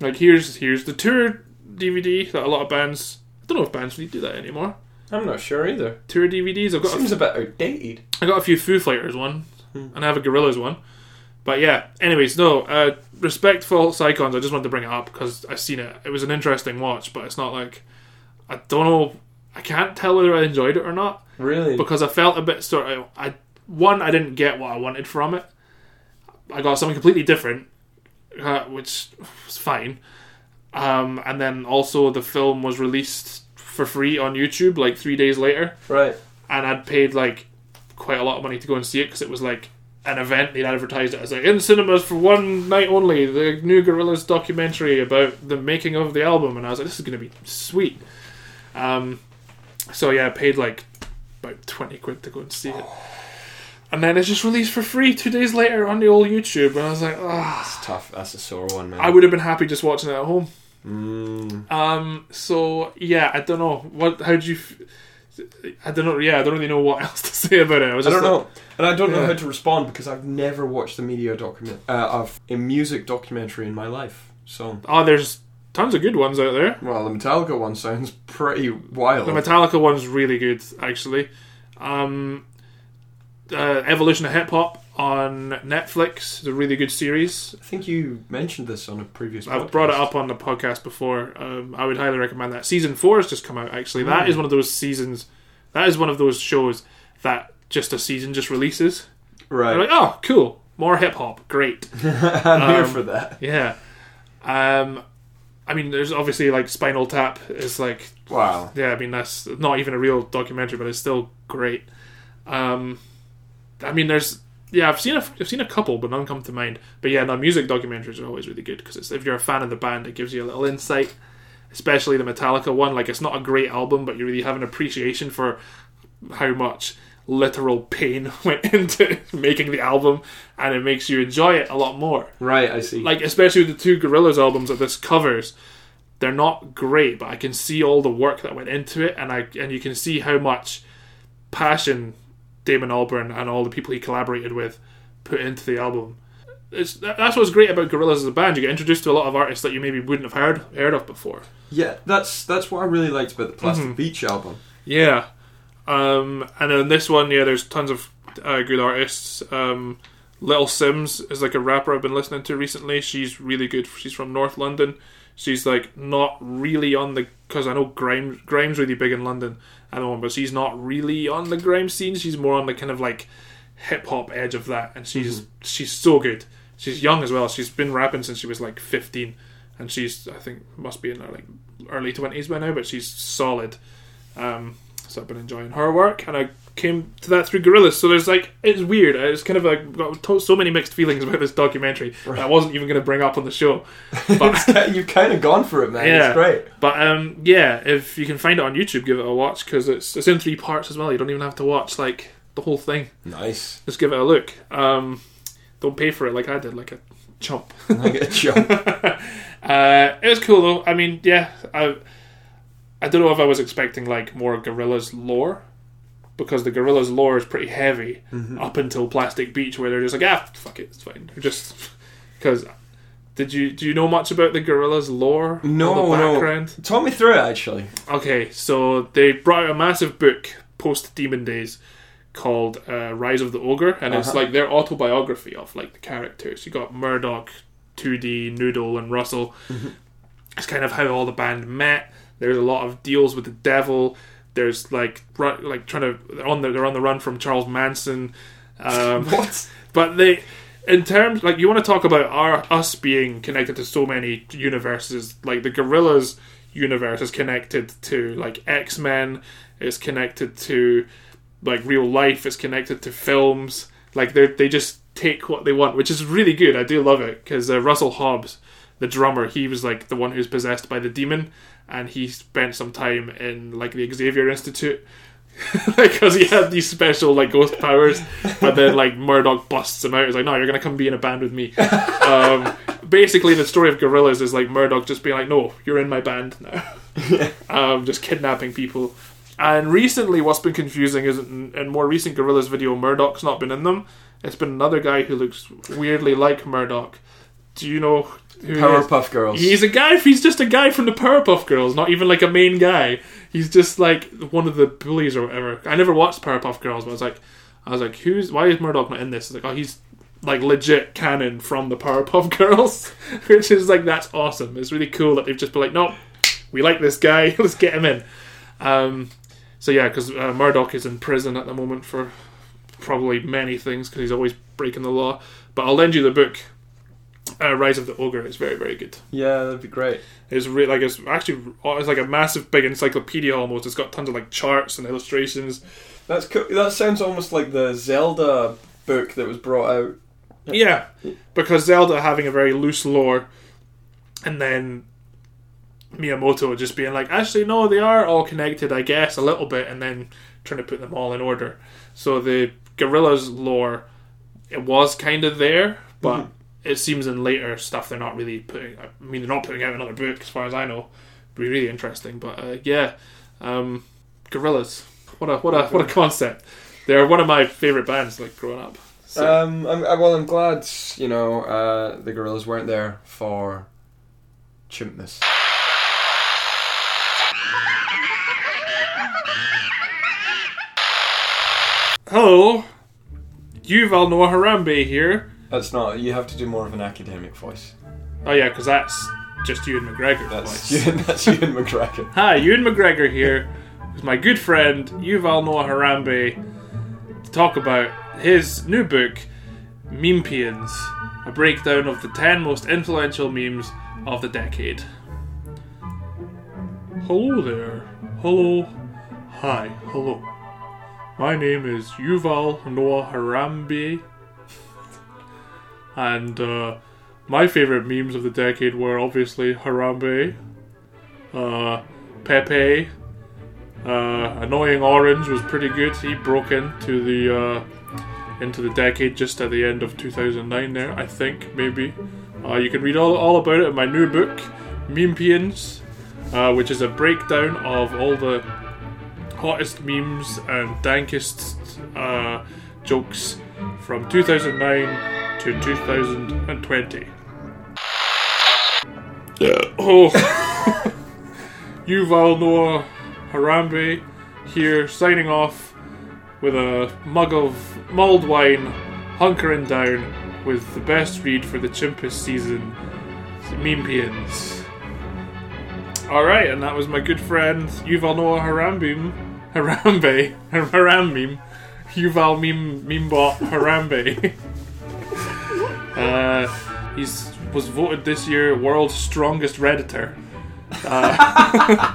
[SPEAKER 1] Like here's here's the tour DVD that a lot of bands. I don't know if bands really do that anymore.
[SPEAKER 2] I'm not sure either.
[SPEAKER 1] Tour DVDs. I've got a
[SPEAKER 2] Seems a bit outdated.
[SPEAKER 1] I got a few Foo Fighters one, and I have a Gorillaz one. But yeah, anyways, no, uh, Reject False Icons. I just wanted to bring it up because I've seen it. It was an interesting watch, but it's not like I don't know. I can't tell whether I enjoyed it or not
[SPEAKER 2] Really?
[SPEAKER 1] because I felt a bit sort of. I one, I didn't get what I wanted from it. I got something completely different, uh, which was fine. Um, and then also the film was released for free on YouTube like three days later
[SPEAKER 2] right.
[SPEAKER 1] and I'd paid like quite a lot of money to go and see it because it was like an event. They'd advertised it as like in cinemas for one night only. The new Gorillaz documentary about the making of the album, and I was like, this is going to be sweet. Um, so yeah, I paid like about twenty quid to go and see it. And then it's just released for free two days later on the old YouTube, and I was like, ah,
[SPEAKER 2] It's tough. That's a sore one, man.
[SPEAKER 1] I would have been happy just watching it at home.
[SPEAKER 2] Mm,
[SPEAKER 1] Um. So yeah, I don't know what. How do you? F- I don't know. Yeah, I don't really know what else to say about it. I was
[SPEAKER 2] I don't
[SPEAKER 1] like-
[SPEAKER 2] know, and I don't know how to respond because I've never watched a media document uh, of a music documentary in my life. So,
[SPEAKER 1] Oh, there's tons of good ones out there.
[SPEAKER 2] well, the Metallica one sounds pretty wild.
[SPEAKER 1] The Metallica one's really good, actually. Um, uh, Evolution of Hip Hop on Netflix is a really good series.
[SPEAKER 2] I think you mentioned this on a previous.
[SPEAKER 1] I've brought it up on the podcast before. Um, I would highly recommend that. Season four has just come out. Actually, that is one of those seasons. That is one of those shows that just a season just releases.
[SPEAKER 2] Right,
[SPEAKER 1] You're like, oh, cool, more hip hop, great.
[SPEAKER 2] I'm here
[SPEAKER 1] um,
[SPEAKER 2] for that.
[SPEAKER 1] Yeah. Um, I mean, there's obviously like Spinal Tap is like
[SPEAKER 2] Wow.
[SPEAKER 1] yeah, I mean that's not even a real documentary, but it's still great. Um, I mean, there's yeah, I've seen a, I've seen a couple, but none come to mind. But yeah, no, music documentaries are always really good because if you're a fan of the band, it gives you a little insight. Especially the Metallica one, like it's not a great album, but you really have an appreciation for how much literal pain went into making the album, and it makes you enjoy it a lot more
[SPEAKER 2] Right, I see.
[SPEAKER 1] like especially with the two Gorillaz albums that this covers, they're not great, but I can see all the work that went into it, and I and you can see how much passion Damon Albarn and all the people he collaborated with put into the album. It's that's what's great about Gorillaz as a band. You get introduced to a lot of artists that you maybe wouldn't have heard heard of before.
[SPEAKER 2] yeah, that's that's what I really liked about the Plastic
[SPEAKER 1] Mm-hmm.
[SPEAKER 2] Beach album.
[SPEAKER 1] Yeah. Um, and then this one, yeah, there's tons of uh, good artists. Um, Little Simz is like a rapper I've been listening to recently. She's really good. She's from North London. She's like not really on the because I know grime grime's really big in London. I know, but she's not really on the grime scene. She's more on the kind of like hip hop edge of that, and she's she's so good. She's young as well. She's been rapping since she was like 15, and she's I think must be in her like early 20s by now, but she's solid. Um, so I've been enjoying her work, and I came to that through Gorillaz. So there's like it's weird. It's kind of like got to- so many mixed feelings about this documentary that I wasn't even going to bring up on the show. But
[SPEAKER 2] You've kind of gone for it, man.
[SPEAKER 1] Yeah.
[SPEAKER 2] It's great.
[SPEAKER 1] but um, yeah, if you can find it on YouTube, give it a watch because it's it's in three parts as well. You don't even have to watch like the whole thing.
[SPEAKER 2] Nice.
[SPEAKER 1] Just give it a look. Um, don't pay for it like I did, like a chump.
[SPEAKER 2] I get a jump.
[SPEAKER 1] Uh, it was cool though. I mean, yeah, I I don't know if I was expecting like more Gorillaz lore because the Gorillaz lore is pretty heavy up until Plastic Beach, where they're just like, ah, fuck it, it's fine. Just because. Did you do you know much about the Gorillaz lore?
[SPEAKER 2] No, no. Talk me through it, actually.
[SPEAKER 1] Okay, so they brought out a massive book post Demon Days called uh, Rise of the Ogre, and it's
[SPEAKER 2] Uh-huh.
[SPEAKER 1] like their autobiography of like the characters. You got Murdoc, 2D, Noodle, and Russel. It's kind of how all the band met. There's a lot of deals with the devil. There's like run, like trying to they're on the they're on the run from Charles Manson. Um,
[SPEAKER 2] What?
[SPEAKER 1] but they in terms like you want to talk about our us being connected to so many universes like the gorillaz universe is connected to like x-men is connected to like real life is connected to films like they they just take what they want which is really good i do love it because uh, russel hobbs the drummer he was like the one who's possessed by the demon and he spent some time in like the xavier institute because he had these special like ghost powers, but then like Murdoc busts him out. He's like, "No, you're gonna come be in a band with me." Um, basically, the story of Gorillaz is like Murdoc just being like, "No, you're in my band now," um, just kidnapping people. And recently, what's been confusing is in, in more recent Gorillaz video, Murdoc's not been in them. It's been another guy who looks weirdly like Murdoc. Do you know is?
[SPEAKER 2] Powerpuff Girls.
[SPEAKER 1] He's a guy. He's just a guy from the Powerpuff Girls, not even like a main guy. He's just like one of the bullies or whatever. I never watched Powerpuff Girls, but I was like, I was like, who's why is Murdoc not in this? It's like, oh, he's like legit canon from the Powerpuff Girls, which is like that's awesome. It's really cool that they've just been like, no, we like this guy. Let's get him in. Um, so yeah, because uh, Murdoc is in prison at the moment for probably many things because he's always breaking the law. But I'll lend you the book. Uh, Rise of the Ogre is very very good.
[SPEAKER 2] yeah, that'd be great.
[SPEAKER 1] It's really like it's actually it's like a massive big encyclopedia almost. It's got tons of like charts and illustrations.
[SPEAKER 2] That's cool. That sounds almost like the Zelda book that was brought out.
[SPEAKER 1] Yeah, because Zelda having a very loose lore, and then Miyamoto just being like, actually no, they are all connected, I guess, a little bit, and then trying to put them all in order. So the Gorillaz lore, it was kind of there, but it seems in later stuff they're not really putting. I mean, they're not putting out another book, as far as I know. Be really interesting, but uh, yeah, um, Gorillaz. What a what a what a concept. They're one of my favorite bands, like growing up. So,
[SPEAKER 2] Um, I'm, I, well, I'm glad you know uh, the gorillas weren't there for chimpness.
[SPEAKER 1] hello, Yuval Noah Harambe here.
[SPEAKER 2] That's not. You have to do more of an academic voice.
[SPEAKER 1] Oh yeah, because that's just Ewan McGregor.
[SPEAKER 2] That's
[SPEAKER 1] voice.
[SPEAKER 2] Ewan, that's Ewan McGregor.
[SPEAKER 1] Hi, Ewan McGregor here with my good friend Yuval Noah Harambe to talk about his new book, Mempians, a breakdown of the 10 most influential memes of the decade. hello there. Hello. Hi. Hello. My name is Yuval Noah Harambe. And uh, my favorite memes of the decade were obviously Harambe, uh, Pepe, uh, Annoying Orange was pretty good. He broke into the uh, into the decade just at the end of 2009 there, I think, maybe. Uh, you can read all, all about it in my new book, Mempians, uh, which is a breakdown of all the hottest memes and dankest jokes from 2009 to 2020. Yeah. Oh, Yuval Noah Harambe here signing off with a mug of mulled wine, hunkering down with the best read for the Chimpus season, Mempians. Alright, and that was my good friend Yuval Noah Harambe, Harambe, Harambim, Yuval Meme Memebot Harambe. uh, he's was voted this year world's strongest redditor. Uh,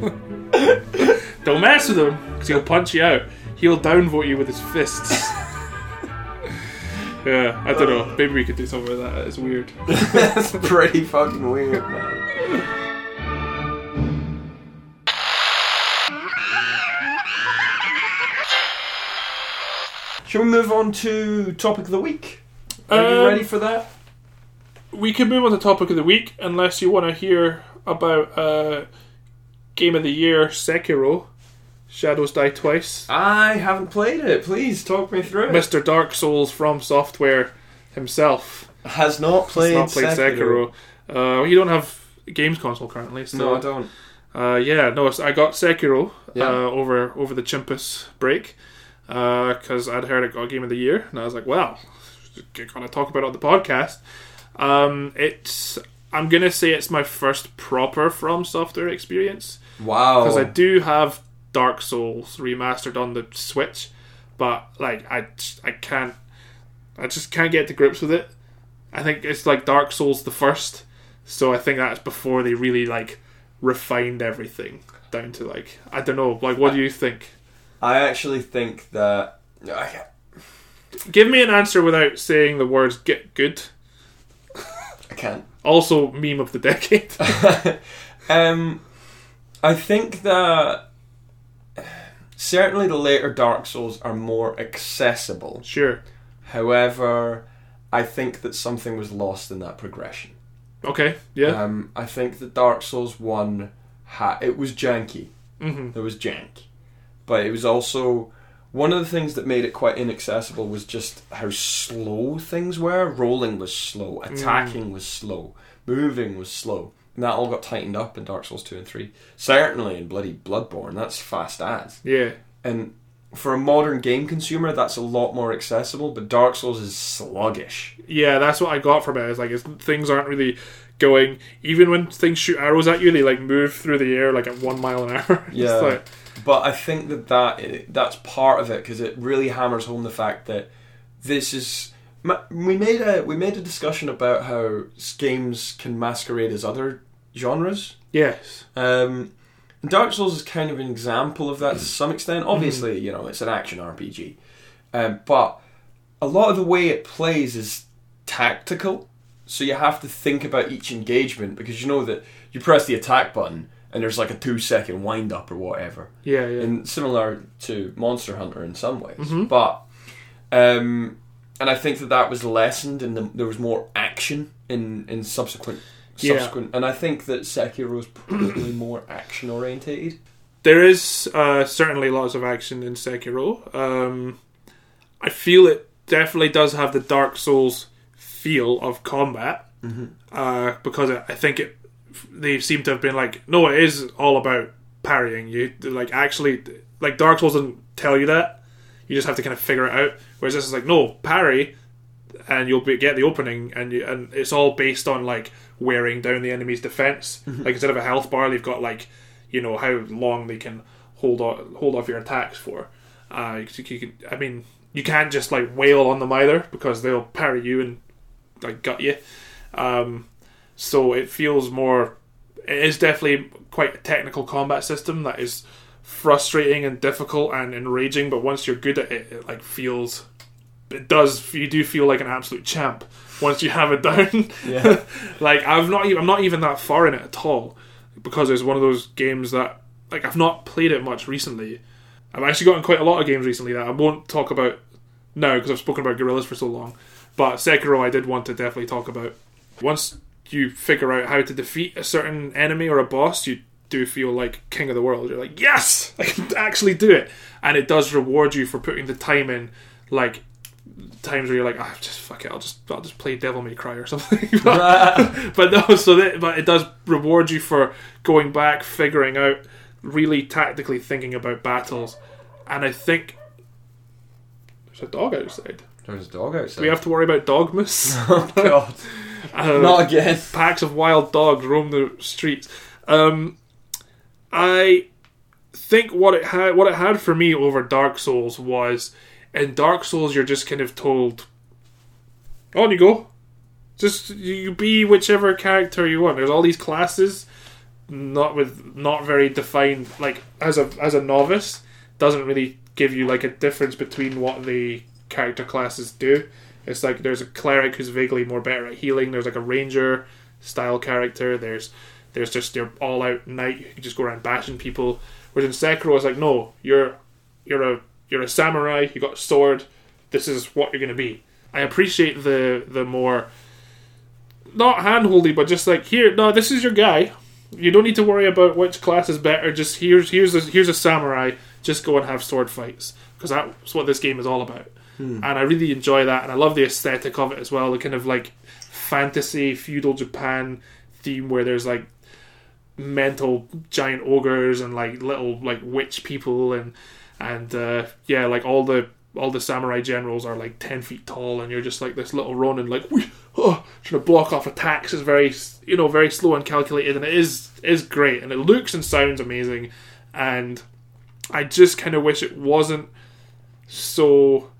[SPEAKER 1] don't mess with him because he'll punch you out. He'll downvote you with his fists. yeah, I don't know. Maybe we could do something with that. It's weird.
[SPEAKER 2] That's pretty fucking weird, man. Shall we move on to topic of the week? Are you
[SPEAKER 1] Um,
[SPEAKER 2] ready for that?
[SPEAKER 1] We can move on to topic of the week unless you want to hear about uh, game of the year Sekiro. Shadows Die Twice.
[SPEAKER 2] I haven't played it. Please talk me through it.
[SPEAKER 1] Mr. Dark Souls from Software himself.
[SPEAKER 2] Has not played,
[SPEAKER 1] He's not played Sekiro. Uh, you don't have a games console currently, so
[SPEAKER 2] No, I don't.
[SPEAKER 1] Uh, yeah, no, so I got Sekiro
[SPEAKER 2] Yeah.
[SPEAKER 1] uh, over over the Chimpus break because I'd heard it got Game of the Year, and I was like, well, gonna talk about it on the podcast. Um, it's I'm gonna say it's my first proper From Software experience
[SPEAKER 2] Wow.
[SPEAKER 1] because I do have Dark Souls remastered on the Switch, but like I I can't I just can't get to grips with it. I think it's like Dark Souls the first, so I think that's before they really like refined everything down to like I don't know. Like, what do you think?
[SPEAKER 2] I actually think that. I,
[SPEAKER 1] Give me an answer without saying the words "get good."
[SPEAKER 2] I can't.
[SPEAKER 1] Also, meme of the decade.
[SPEAKER 2] um, I think that certainly the later Dark Souls are more accessible.
[SPEAKER 1] sure.
[SPEAKER 2] However, I think that something was lost in that progression.
[SPEAKER 1] Okay. Yeah.
[SPEAKER 2] Um, I think that Dark Souls One, ha- it was janky.
[SPEAKER 1] hmm
[SPEAKER 2] There was jank, but it was also one of the things that made it quite inaccessible was just how slow things were. Rolling was slow, mm. attacking was slow, moving was slow, and that all got tightened up in Dark Souls two and three. Certainly in bloody Bloodborne, that's fast as.
[SPEAKER 1] Yeah.
[SPEAKER 2] And for a modern game consumer, that's a lot more accessible. But Dark Souls is sluggish.
[SPEAKER 1] Yeah, that's what I got from it. Is like it's, things aren't really going. Even when things shoot arrows at you, they like move through the air like at one mile an hour. It's
[SPEAKER 2] Yeah.
[SPEAKER 1] like-
[SPEAKER 2] But I think that, that that's part of it because it really hammers home the fact that this is. We made a we made a discussion about how games can masquerade as other genres.
[SPEAKER 1] yes.
[SPEAKER 2] Um, Dark Souls is kind of an example of that to some extent. Obviously, you know, it's an action RPG, um, but a lot of the way it plays is tactical. So you have to think about each engagement because you know that you press the attack button and there's like a two second wind up or whatever
[SPEAKER 1] Yeah. Yeah.
[SPEAKER 2] and similar to Monster Hunter in some ways.
[SPEAKER 1] Mhm.
[SPEAKER 2] But um, and I think that that was lessened, and the, there was more action in in subsequent
[SPEAKER 1] Yeah.
[SPEAKER 2] subsequent. And I think that Sekiro is probably more action orientated.
[SPEAKER 1] There is uh, certainly lots of action in Sekiro. Um, I feel it definitely does have the Dark Souls feel of combat uh, because I think it they seem to have been like, no, it is all about parrying. You like actually like Dark Souls doesn't tell you that. You just have to kind of figure it out. Whereas this is like, no, parry, and you'll be, get the opening, and you, and it's all based on like wearing down the enemy's defense. Like instead of a health bar, they've got like you know how long they can hold on, hold off your attacks for. Uh, you, you can, I mean, you can't just like wail on them either because they'll parry you and like gut you. Um, so it feels more it is definitely quite a technical combat system that is frustrating and difficult and enraging. But once you're good at it, it like feels, it does. You do feel like an absolute champ once you have it down.
[SPEAKER 2] Yeah.
[SPEAKER 1] like I've not, even, I'm not even that far in it at all because it's one of those games that like I've not played it much recently. I've actually gotten quite a lot of games recently that I won't talk about now because I've spoken about Gorillaz for so long. But Sekiro, I did want to definitely talk about. Once you figure out how to defeat a certain enemy or a boss, you do feel like king of the world. You're like, yes, I can actually do it, and it does reward you for putting the time in. Like times where you're like, ah, just fuck it, I'll just I'll just play Devil May Cry or something. but, but no, so that, but it does reward you for going back, figuring out, really tactically thinking about battles, and I think there's a dog outside.
[SPEAKER 2] There's a dog outside.
[SPEAKER 1] Do we have to worry about dogmas?
[SPEAKER 2] oh god.
[SPEAKER 1] Uh,
[SPEAKER 2] Not again.
[SPEAKER 1] packs of wild dogs roam the streets. Um, I think what it had what it had for me over Dark Souls was in Dark Souls you're just kind of told on you go. Just you be whichever character you want. There's all these classes not with not very defined like as a as a novice doesn't really give you like a difference between what the character classes do. It's like there's a cleric who's vaguely more better at healing. There's like a ranger style character. There's there's just your all out knight. Can just go around bashing people. Whereas in Sekiro, it's like no, you're you're a you're a samurai. You got a sword. This is what you're gonna be. I appreciate the the more not handholdy, but just like here, no, this is your guy. You don't need to worry about which class is better. Just here's here's a, here's a samurai. Just go and have sword fights because that's what this game is all about. And I really enjoy that, and I love the aesthetic of it as well. The kind of like fantasy feudal Japan theme where there's like mental giant ogres and like little like witch people and and uh, yeah, like all the all the samurai generals are like ten feet tall, and you're just like this little Ronin, like oh, trying to block off attacks. is very you know very slow and calculated, and it is is great, and it looks and sounds amazing, and I just kind of wish it wasn't so.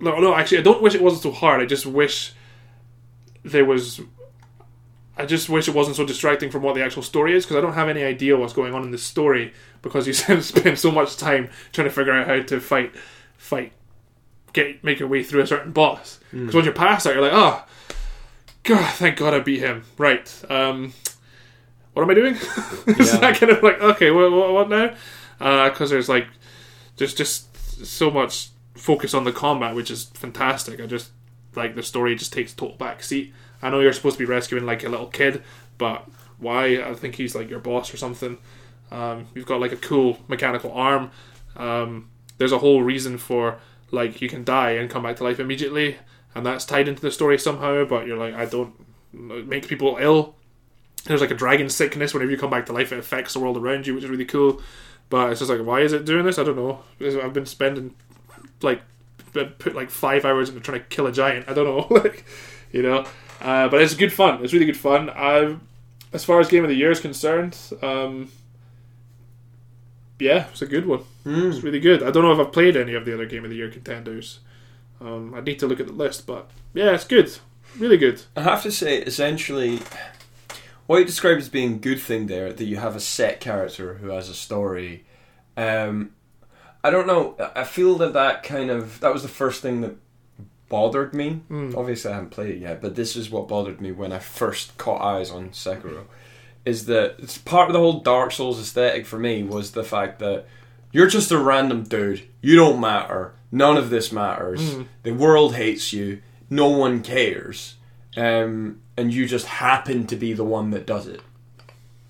[SPEAKER 1] No, no, actually, I don't wish it wasn't so hard. I just wish there was. I just wish it wasn't so distracting from what the actual story is because I don't have any idea what's going on in the story because you spend so much time trying to figure out how to fight, fight, get make your way through a certain boss. Hmm. Because once you're past that, you're like, oh, God, thank God I beat him. Right. Um, what am I doing? Is
[SPEAKER 2] Yeah.
[SPEAKER 1] that kind of like okay? What, what, what now? Uh, because there's like there's just so much focus on the combat, which is fantastic. I just like the story just takes total back seat. I know you're supposed to be rescuing like a little kid, but why? I think he's like your boss or something. Um, you've got like a cool mechanical arm. Um, there's a whole reason for like you can die and come back to life immediately, and that's tied into the story somehow. But you're like, I don't make people ill. There's like a dragon sickness. Whenever you come back to life, it affects the world around you, which is really cool. But it's just like, why is it doing this? I don't know. I've been spending like put like five hours into trying to kill a giant. I don't know, like you know. Uh, but it's good fun. It's really good fun. I, as far as game of the year is concerned, um, yeah, it's a good one. It's really good. I don't know if I've played any of the other game of the year contenders. Um, I need to look at the list, but yeah, it's good. Really good.
[SPEAKER 2] I have to say, essentially, what you describe as being a good thing there, that you have a set character who has a story. Um, I don't know. I feel that that kind of that was the first thing that bothered me. Obviously, I haven't played it yet, but this is what bothered me when I first caught eyes on Sekiro. Is that it's part of the whole Dark Souls aesthetic for me was the fact that you're just a random dude. You don't matter. None of this matters. The world hates you. No one cares. Um, and you just happen to be the one that does it.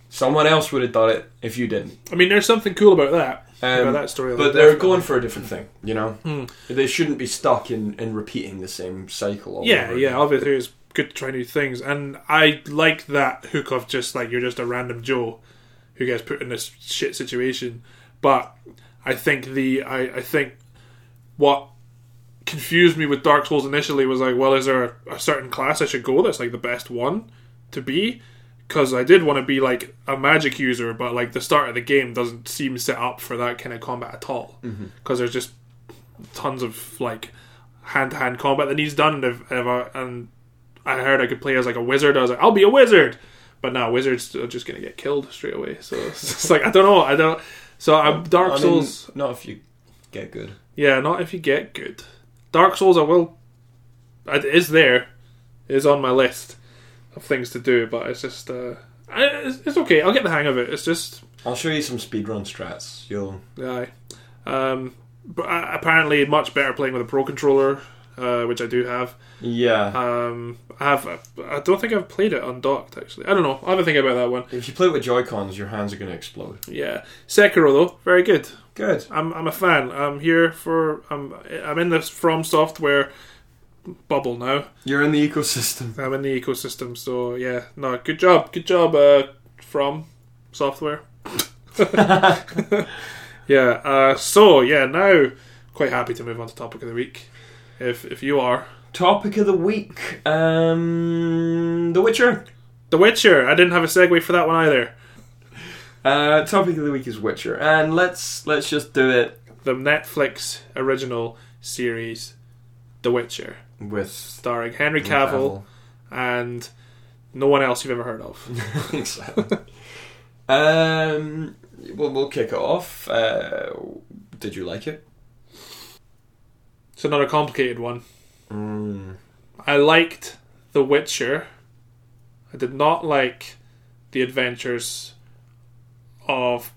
[SPEAKER 2] Someone else would have done it if you didn't.
[SPEAKER 1] I mean, there's something cool about that.
[SPEAKER 2] Um,
[SPEAKER 1] about that story.
[SPEAKER 2] But they're going for a different thing, you know? They shouldn't be stuck in, in repeating the same cycle.
[SPEAKER 1] Yeah,
[SPEAKER 2] over
[SPEAKER 1] yeah.
[SPEAKER 2] again.
[SPEAKER 1] Obviously, it's good to try new things, and I like that hook of just like you're just a random Joe who gets put in this shit situation. But I think the I, I think what confused me with Dark Souls initially was like, well, is there a, a certain class I should go that's like the best one to be? Because I did want to be like a magic user, but like the start of the game doesn't seem set up for that kind of combat at all. Mm-hmm. Because there's just tons of like hand to hand combat that needs done, and if, if I, and I heard I could play as like a wizard. I was like, I'll be a wizard. But now wizards are just gonna get killed straight away. So it's, like I don't know. I don't. So uh, I'm Dark
[SPEAKER 2] I mean,
[SPEAKER 1] Souls.
[SPEAKER 2] not if you get good.
[SPEAKER 1] Yeah, not if you get good. Dark Souls, I will. It is there. It is on my list of things to do, but it's just uh, it's, it's okay. I'll get the hang of it. It's just.
[SPEAKER 2] I'll show you some speedrun strats. You'll
[SPEAKER 1] Aye. Um, but uh, apparently, much better playing with a pro controller, uh, which I do have.
[SPEAKER 2] yeah.
[SPEAKER 1] Um, I have. I don't think I've played it undocked. Actually, I don't know. I have to think about that one.
[SPEAKER 2] if you play it with Joy Cons, your hands are going to explode.
[SPEAKER 1] Yeah, Sekiro though, very good.
[SPEAKER 2] Good.
[SPEAKER 1] I'm I'm a fan. I'm here for. I'm I'm in this From Software bubble now.
[SPEAKER 2] You're in the ecosystem.
[SPEAKER 1] I'm in the ecosystem, so yeah. No, good job, good job. Uh, From Software. yeah. Uh, so yeah, now quite happy to move on to topic of the week. If if you are
[SPEAKER 2] Topic of the week: um, The Witcher.
[SPEAKER 1] The Witcher, I didn't have a segue for that one either.
[SPEAKER 2] Uh, topic of the week is Witcher, and let's let's just do it
[SPEAKER 1] The Netflix original series, The Witcher,
[SPEAKER 2] with
[SPEAKER 1] starring Henry Cavill and no one else you've ever heard of.
[SPEAKER 2] exactly. um, well, we'll kick it off. Uh, did you like it?
[SPEAKER 1] It's another complicated one.
[SPEAKER 2] Mm.
[SPEAKER 1] I liked The Witcher. I did not like the adventures of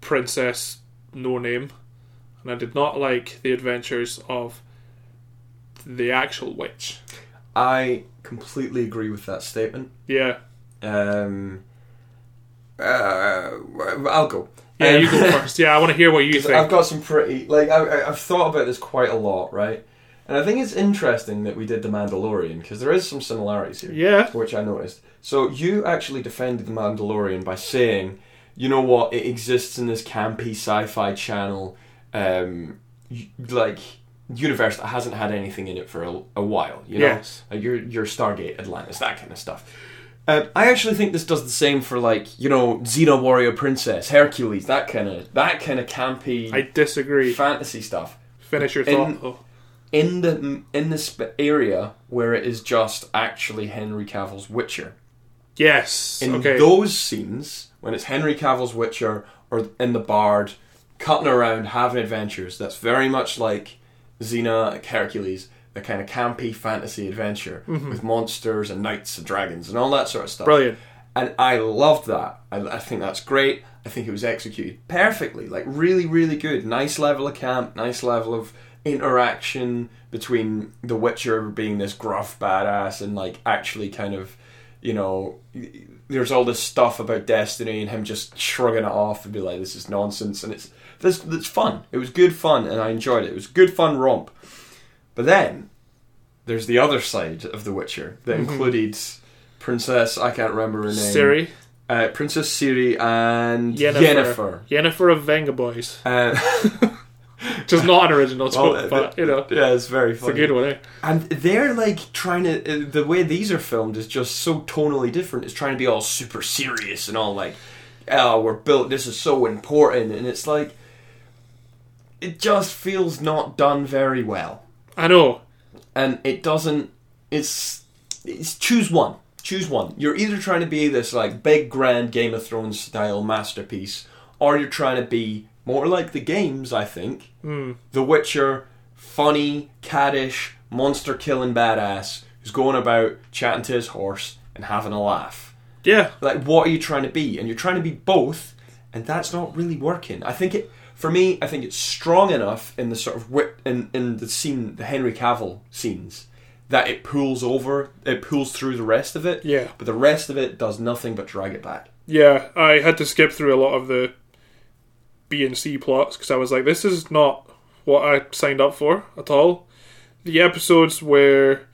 [SPEAKER 1] Princess No Name, and I did not like the adventures of the actual witch.
[SPEAKER 2] I completely agree with that statement.
[SPEAKER 1] Yeah,
[SPEAKER 2] Um, uh, I'll go.
[SPEAKER 1] yeah,
[SPEAKER 2] Um,
[SPEAKER 1] you go first. Yeah, I want to hear what you think.
[SPEAKER 2] I've got some pretty like I, I've thought about this quite a lot, right? And I think it's interesting that we did the Mandalorian because there is some similarities here,
[SPEAKER 1] yeah,
[SPEAKER 2] which I noticed. So you actually defended the Mandalorian by saying, you know what, it exists in this campy sci-fi channel, um, like universe that hasn't had anything in it for a, a while. You know,
[SPEAKER 1] Yes.
[SPEAKER 2] like your your Stargate, Atlantis, that kind of stuff. Um, I actually think this does the same for like you know Xena Warrior Princess, Hercules, that kind of that kind of campy
[SPEAKER 1] I disagree.
[SPEAKER 2] fantasy stuff.
[SPEAKER 1] Finish your
[SPEAKER 2] In-
[SPEAKER 1] thought.
[SPEAKER 2] In the in the sp- area where it is just actually Henry Cavill's Witcher.
[SPEAKER 1] Yes.
[SPEAKER 2] In
[SPEAKER 1] okay.
[SPEAKER 2] those scenes, when it's Henry Cavill's Witcher or in the Bard, cutting around, having adventures, that's very much like Xena, Hercules, the kind of campy fantasy adventure mm-hmm. with monsters and knights and dragons and all that sort of stuff.
[SPEAKER 1] Brilliant.
[SPEAKER 2] And I loved that. I, I think that's great. I think it was executed perfectly. Like, really, really good. Nice level of camp, nice level of interaction between The Witcher being this gruff badass and, like, actually kind of, you know, there's all this stuff about Destiny and him just shrugging it off and be like, this is nonsense. And it's, this, it's fun. It was good fun and I enjoyed it. It was good fun romp. But then, there's the other side of The Witcher that included Princess, I can't remember her name.
[SPEAKER 1] Ciri.
[SPEAKER 2] Uh, Princess Ciri and
[SPEAKER 1] Yennefer.
[SPEAKER 2] Yennefer.
[SPEAKER 1] Yennefer of Venga Boys.
[SPEAKER 2] Uh,
[SPEAKER 1] Which is not an original
[SPEAKER 2] well,
[SPEAKER 1] but, you know,
[SPEAKER 2] yeah, it's very
[SPEAKER 1] it's a good one, eh?
[SPEAKER 2] And they're like trying to. Uh, the way these are filmed is just so tonally different. It's trying to be all super serious and all like, oh, we're built. This is so important, and it's like, it just feels not done very well.
[SPEAKER 1] I know.
[SPEAKER 2] and it doesn't it's it's choose one choose one you're either trying to be this like big grand game of thrones style masterpiece or you're trying to be more like the games i think
[SPEAKER 1] Mm.
[SPEAKER 2] the witcher funny caddish monster killing badass who's going about chatting to his horse and having a laugh
[SPEAKER 1] Yeah.
[SPEAKER 2] like what are you trying to be and you're trying to be both and that's not really working i think it for me i think it's strong enough in the sort of wit in, in the scene the henry cavill scenes that it pulls over it pulls through the rest of it
[SPEAKER 1] Yeah.
[SPEAKER 2] but the rest of it does nothing but drag it back
[SPEAKER 1] Yeah, I had to skip through a lot of the B and C plots because I was like, this is not what I signed up for at all. The episodes where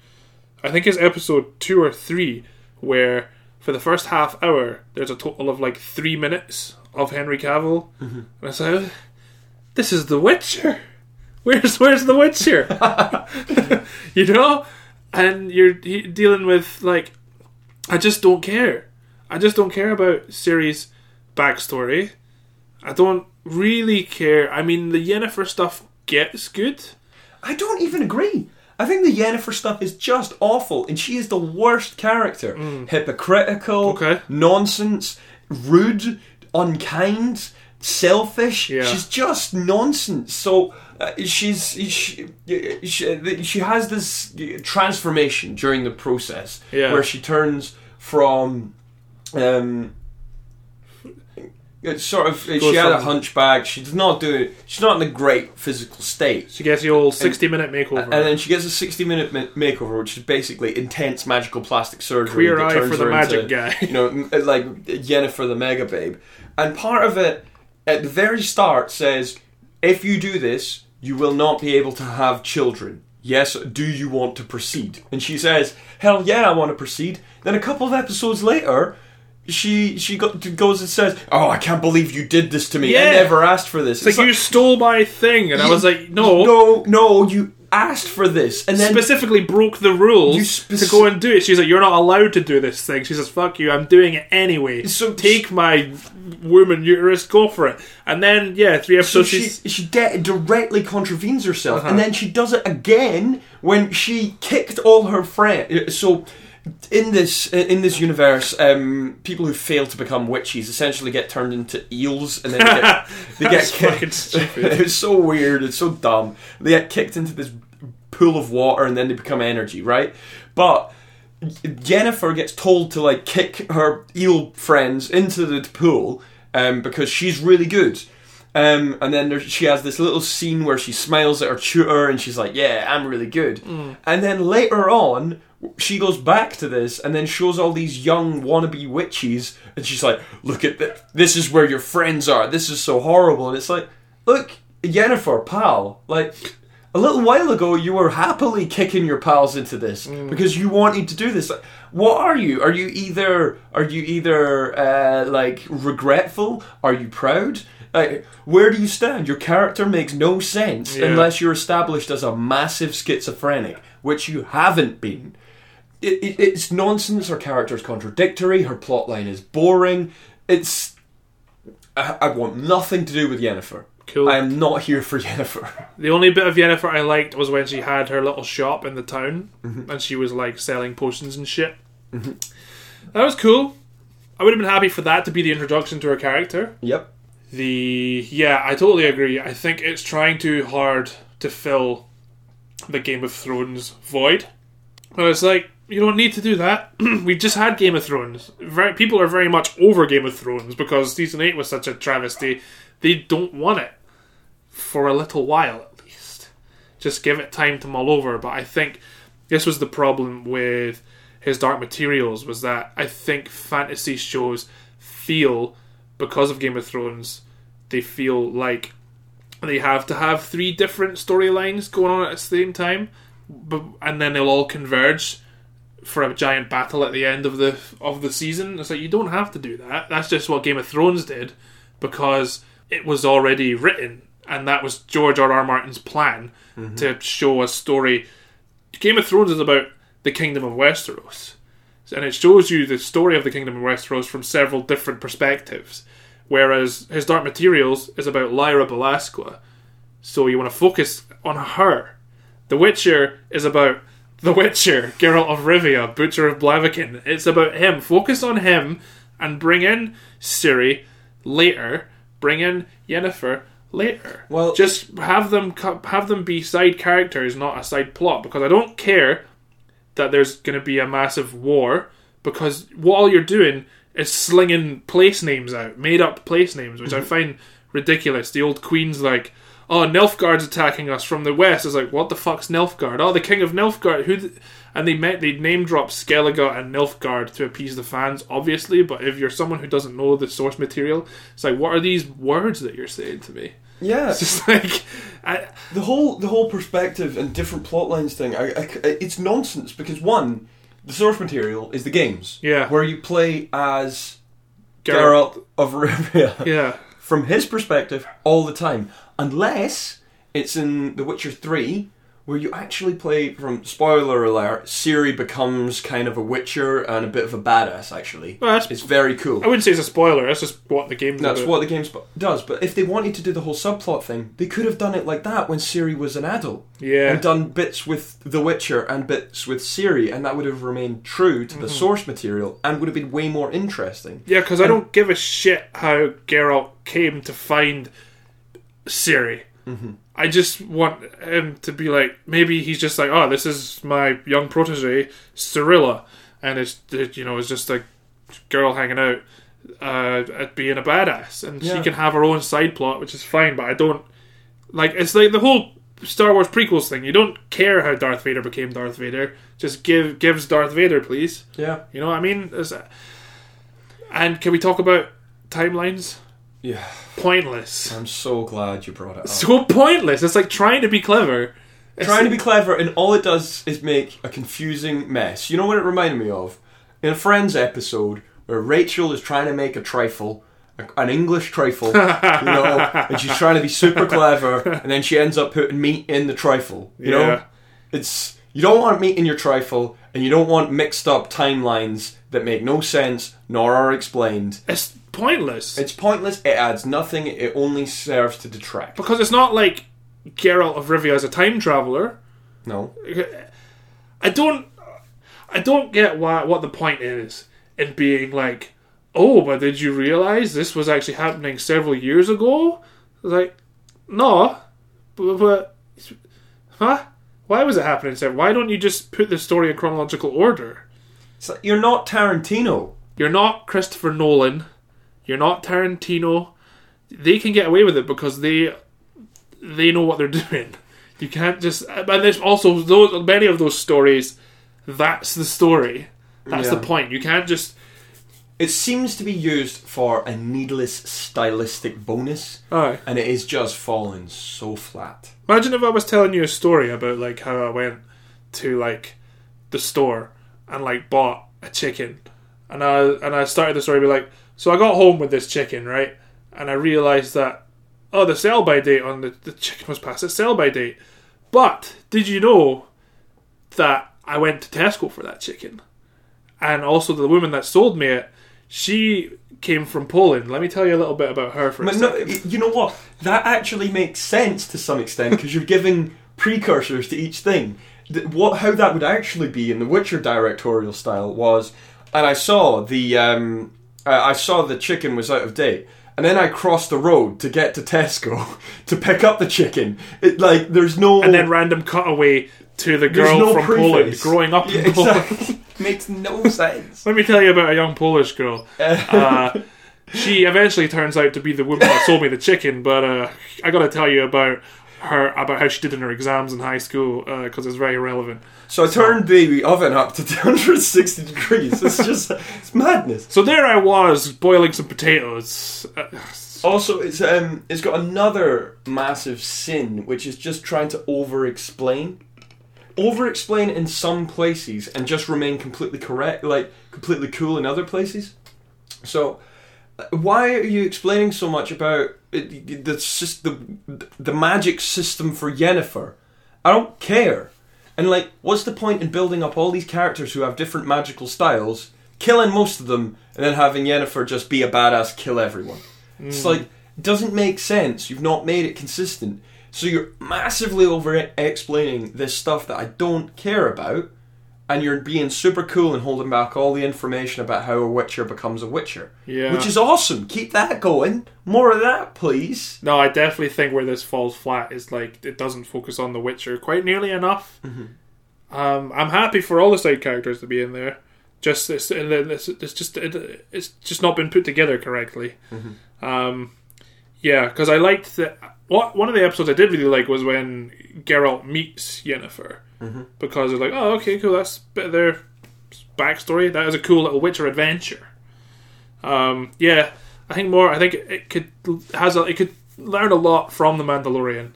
[SPEAKER 1] I think it's episode two or three where for the first half hour there's a total of like three minutes of Henry Cavill, mm-hmm. and I said, "This is The Witcher. Where's Where's The Witcher?" you know, and you're dealing with like, I just don't care. I just don't care about Ciri's backstory. I don't really care. I mean, the Yennefer stuff gets good.
[SPEAKER 2] i don't even agree I think the Yennefer stuff is just awful, and she is the worst character. Hypocritical,
[SPEAKER 1] Mm. Okay.
[SPEAKER 2] nonsense, rude, unkind, selfish.
[SPEAKER 1] Yeah.
[SPEAKER 2] She's just nonsense. So uh, she's she, she she has this transformation during the process
[SPEAKER 1] Yeah.
[SPEAKER 2] where she turns from um it's sort of she had a hunchback she does not do she's not in a great physical state
[SPEAKER 1] She gets the old 60 minute makeover.
[SPEAKER 2] and then she gets a 60 minute makeover which is basically intense magical plastic surgery
[SPEAKER 1] Queer eye for the magic
[SPEAKER 2] into,
[SPEAKER 1] guy.
[SPEAKER 2] you know like Yennefer the mega babe and part of it at the very start says if you do this you will not be able to have children. Yes do you want to proceed? And she says hell yeah I want to proceed. Then a couple of episodes later she she goes and says oh I can't believe you did this to me. I never asked for this.
[SPEAKER 1] It's like, you stole my thing. And I was like, no.
[SPEAKER 2] no no you asked for this and then
[SPEAKER 1] specifically broke the rules to go and do it. She's like, "You're not allowed to do this thing." She says, "Fuck you! I'm doing it anyway.
[SPEAKER 2] So-
[SPEAKER 1] take my woman uterus, go for it." And then, yeah, three
[SPEAKER 2] So
[SPEAKER 1] episodes.
[SPEAKER 2] she
[SPEAKER 1] she's
[SPEAKER 2] she de- directly contravenes herself,
[SPEAKER 1] Uh-huh.
[SPEAKER 2] and then she does it again when she kicked all her friends. So in this in this universe, um, people who fail to become witches essentially get turned into eels, and then they get, they get kicked.
[SPEAKER 1] stupid.
[SPEAKER 2] it's so weird. It's so dumb. They get kicked into this pool of water, and then they become energy, right? But Jennifer gets told to like kick her eel friends into the pool um, because she's really good. Um, and then there, she has this little scene where she smiles at her tutor and she's like, "Yeah, I'm really good." And then later on, she goes back to this and then shows all these young wannabe witches, and she's like, "Look at this! This is where your friends are. This is so horrible." And it's like, "Look, Jennifer, pal, like." A little while ago, you were happily kicking your pals into this because you wanted to do this. Like, What are you? Are you either are you either uh, like regretful? Are you proud? Like, where do you stand? Your character makes no sense
[SPEAKER 1] Yeah.
[SPEAKER 2] unless you're established as a massive schizophrenic, which you haven't been. It, it, it's nonsense. Her character's contradictory. Her plotline is boring. It's. I, I want nothing to do with Yennefer.
[SPEAKER 1] Cool.
[SPEAKER 2] I am not here for Yennefer.
[SPEAKER 1] The only bit of Yennefer I liked was when she had her little shop in the town
[SPEAKER 2] Mm-hmm.
[SPEAKER 1] and she was like selling potions and shit. That was cool. I would have been happy for that to be the introduction to her character.
[SPEAKER 2] Yep.
[SPEAKER 1] The yeah, I totally agree. I think it's trying too hard to fill the Game of Thrones void. And it's like you don't need to do that. We've just had Game of Thrones. Very, people are very much over Game of Thrones because season eight was such a travesty. They don't want it for a little while at least. Just give it time to mull over. But I think this was the problem with his Dark Materials was that I think fantasy shows feel because of Game of Thrones, they feel like they have to have three different storylines going on at the same time, but, and then they'll all converge for a giant battle at the end of the of the season. It's like you don't have to do that. That's just what Game of Thrones did because it was already written, and that was George R. R. Martin's plan mm-hmm. to show a story. Game of Thrones is about the kingdom of Westeros, and it shows you the story of the kingdom of Westeros from several different perspectives. Whereas his Dark Materials is about Lyra Belacqua, so you want to focus on her. The Witcher is about the Witcher, Geralt of Rivia, Butcher of Blaviken. It's about him. Focus on him and bring in Ciri later. Bring in Yennefer later.
[SPEAKER 2] Well-
[SPEAKER 1] just have them have them be side characters, not a side plot. Because I don't care that there's going to be a massive war. Because what all you're doing is slinging place names out, made up place names, which I mhm. find ridiculous. The old queen's like, "Oh, Nilfgaard's attacking us from the west." It's like, what the fuck's Nilfgaard? Oh, the king of Nilfgaard. Who? th- and they met they name drop Skellige and Nilfgaard to appease the fans, obviously. But if you're someone who doesn't know the source material, it's like, what are these words that you're saying to me?
[SPEAKER 2] Yeah.
[SPEAKER 1] It's just like, I,
[SPEAKER 2] the whole the whole perspective and different plot lines thing I, I- it's nonsense because one the source material is the games
[SPEAKER 1] Yeah.
[SPEAKER 2] where you play as
[SPEAKER 1] Geralt.
[SPEAKER 2] Geralt of Rivia
[SPEAKER 1] yeah,
[SPEAKER 2] from his perspective all the time unless it's in The Witcher 3 where you actually play from spoiler alert, Ciri becomes kind of a witcher and a bit of a badass actually.
[SPEAKER 1] That's-
[SPEAKER 2] it's very cool.
[SPEAKER 1] I wouldn't say it's a spoiler. That's just what the game.
[SPEAKER 2] That's what the game does. But if they wanted to do the whole subplot thing, they could have done it like that when Ciri was an adult.
[SPEAKER 1] Yeah.
[SPEAKER 2] And done bits with The Witcher and bits with Ciri, and that would have remained true to
[SPEAKER 1] Mm-hmm.
[SPEAKER 2] the source material and would have been way more interesting.
[SPEAKER 1] Yeah, because I don't give a shit how Geralt came to find Ciri.
[SPEAKER 2] Mm-hmm.
[SPEAKER 1] I just want him to be like, maybe he's just like, oh, this is my young protege, Cirilla, and it's it, you know it's just a girl hanging out uh, at being a badass, and she can have her own side plot, which is fine. But I don't like it's like the whole Star Wars prequels thing. You don't care how Darth Vader became Darth Vader. Just give gives Darth Vader, please.
[SPEAKER 2] Yeah.
[SPEAKER 1] You know what I mean? A- And can we talk about timelines?
[SPEAKER 2] Yeah.
[SPEAKER 1] Pointless.
[SPEAKER 2] I'm so glad you brought it up.
[SPEAKER 1] So pointless. It's like trying to be clever.
[SPEAKER 2] Trying to be clever, and all it does is make a confusing mess. You know what it reminded me of? In a Friends episode where Rachel is trying to make a trifle, an English trifle, you know, and she's trying to be super clever, and then she ends up putting meat in the trifle. You know, it's you don't want meat in your trifle, and you don't want mixed up timelines that make no sense nor are explained.
[SPEAKER 1] It's pointless.
[SPEAKER 2] It's pointless. It adds nothing. It only serves to detract.
[SPEAKER 1] because it's not like Geralt of Rivia is a time traveler.
[SPEAKER 2] No.
[SPEAKER 1] I don't I don't get why what the point is in being like, oh, but did you realize this was actually happening several years ago? Like, no, but, but huh? Why was it happening? So why don't you just put the story in chronological order?
[SPEAKER 2] It's like, you're not Tarantino.
[SPEAKER 1] You're not Christopher Nolan. You're not Tarantino. They can get away with it because they they know what they're doing. You can't just. And there's also those many of those stories. That's the story. That's
[SPEAKER 2] Yeah.
[SPEAKER 1] the point. You can't just.
[SPEAKER 2] It seems to be used for a needless stylistic bonus,
[SPEAKER 1] Aye.
[SPEAKER 2] and it is just falling so flat.
[SPEAKER 1] Imagine if I was telling you a story about like how I went to like the store and like bought a chicken, and I and I started the story be like, so I got home with this chicken, right, and I realized that oh the sell by date on the, the chicken was past its sell by date, but did you know that I went to Tesco for that chicken, and also the woman that sold me it, she came from Poland. Let me tell you a little bit about her for
[SPEAKER 2] But no, you know what? That actually makes sense to some extent because you're giving precursors to each thing. What, how that would actually be in the Witcher directorial style was, and I saw the, um, I I saw the chicken was out of date, and then I crossed the road to get to Tesco to pick up the chicken. It like there's no
[SPEAKER 1] and then random cutaway to the girl
[SPEAKER 2] no
[SPEAKER 1] from
[SPEAKER 2] preface.
[SPEAKER 1] Poland growing up in Poland.
[SPEAKER 2] exactly. makes no sense.
[SPEAKER 1] Let me tell you about a young Polish girl. Uh, she eventually turns out to be the woman that sold me the chicken, but uh, I got to tell you about her about how she did in her exams in high school because it's very relevant.
[SPEAKER 2] So I turned the oven up to 260 degrees. It's just it's madness.
[SPEAKER 1] So there I was boiling some potatoes. Uh,
[SPEAKER 2] Also, it's um, it's got another massive sin, which is just trying to over-explain, over-explain in some places and just remain completely correct, like completely cool in other places. So, uh, why are you explaining so much about it, the the the magic system for Yennefer? I don't care. And like, what's the point in building up all these characters who have different magical styles, killing most of them, and then having Yennefer just be a badass, kill everyone? It's hmm. like it doesn't make sense. You've not made it consistent. So you're massively over explaining this stuff that I don't care about, and you're being super cool and holding back all the information about how a Witcher becomes a Witcher.
[SPEAKER 1] Yeah.
[SPEAKER 2] Which is awesome. Keep that going. More of that, please.
[SPEAKER 1] no, I definitely think where this falls flat is like it doesn't focus on the Witcher quite nearly enough. Um, I'm happy for all the side characters to be in there. Just it's, it's, it's just it, it's just not been put together correctly. Um, yeah, because I liked that. What one of the episodes I did really like was when Geralt meets Yennefer because it's like, oh, okay, cool. That's a bit of their backstory. That is a cool little Witcher adventure. Um, yeah, I think more. I think it could has a, it could learn a lot from the Mandalorian.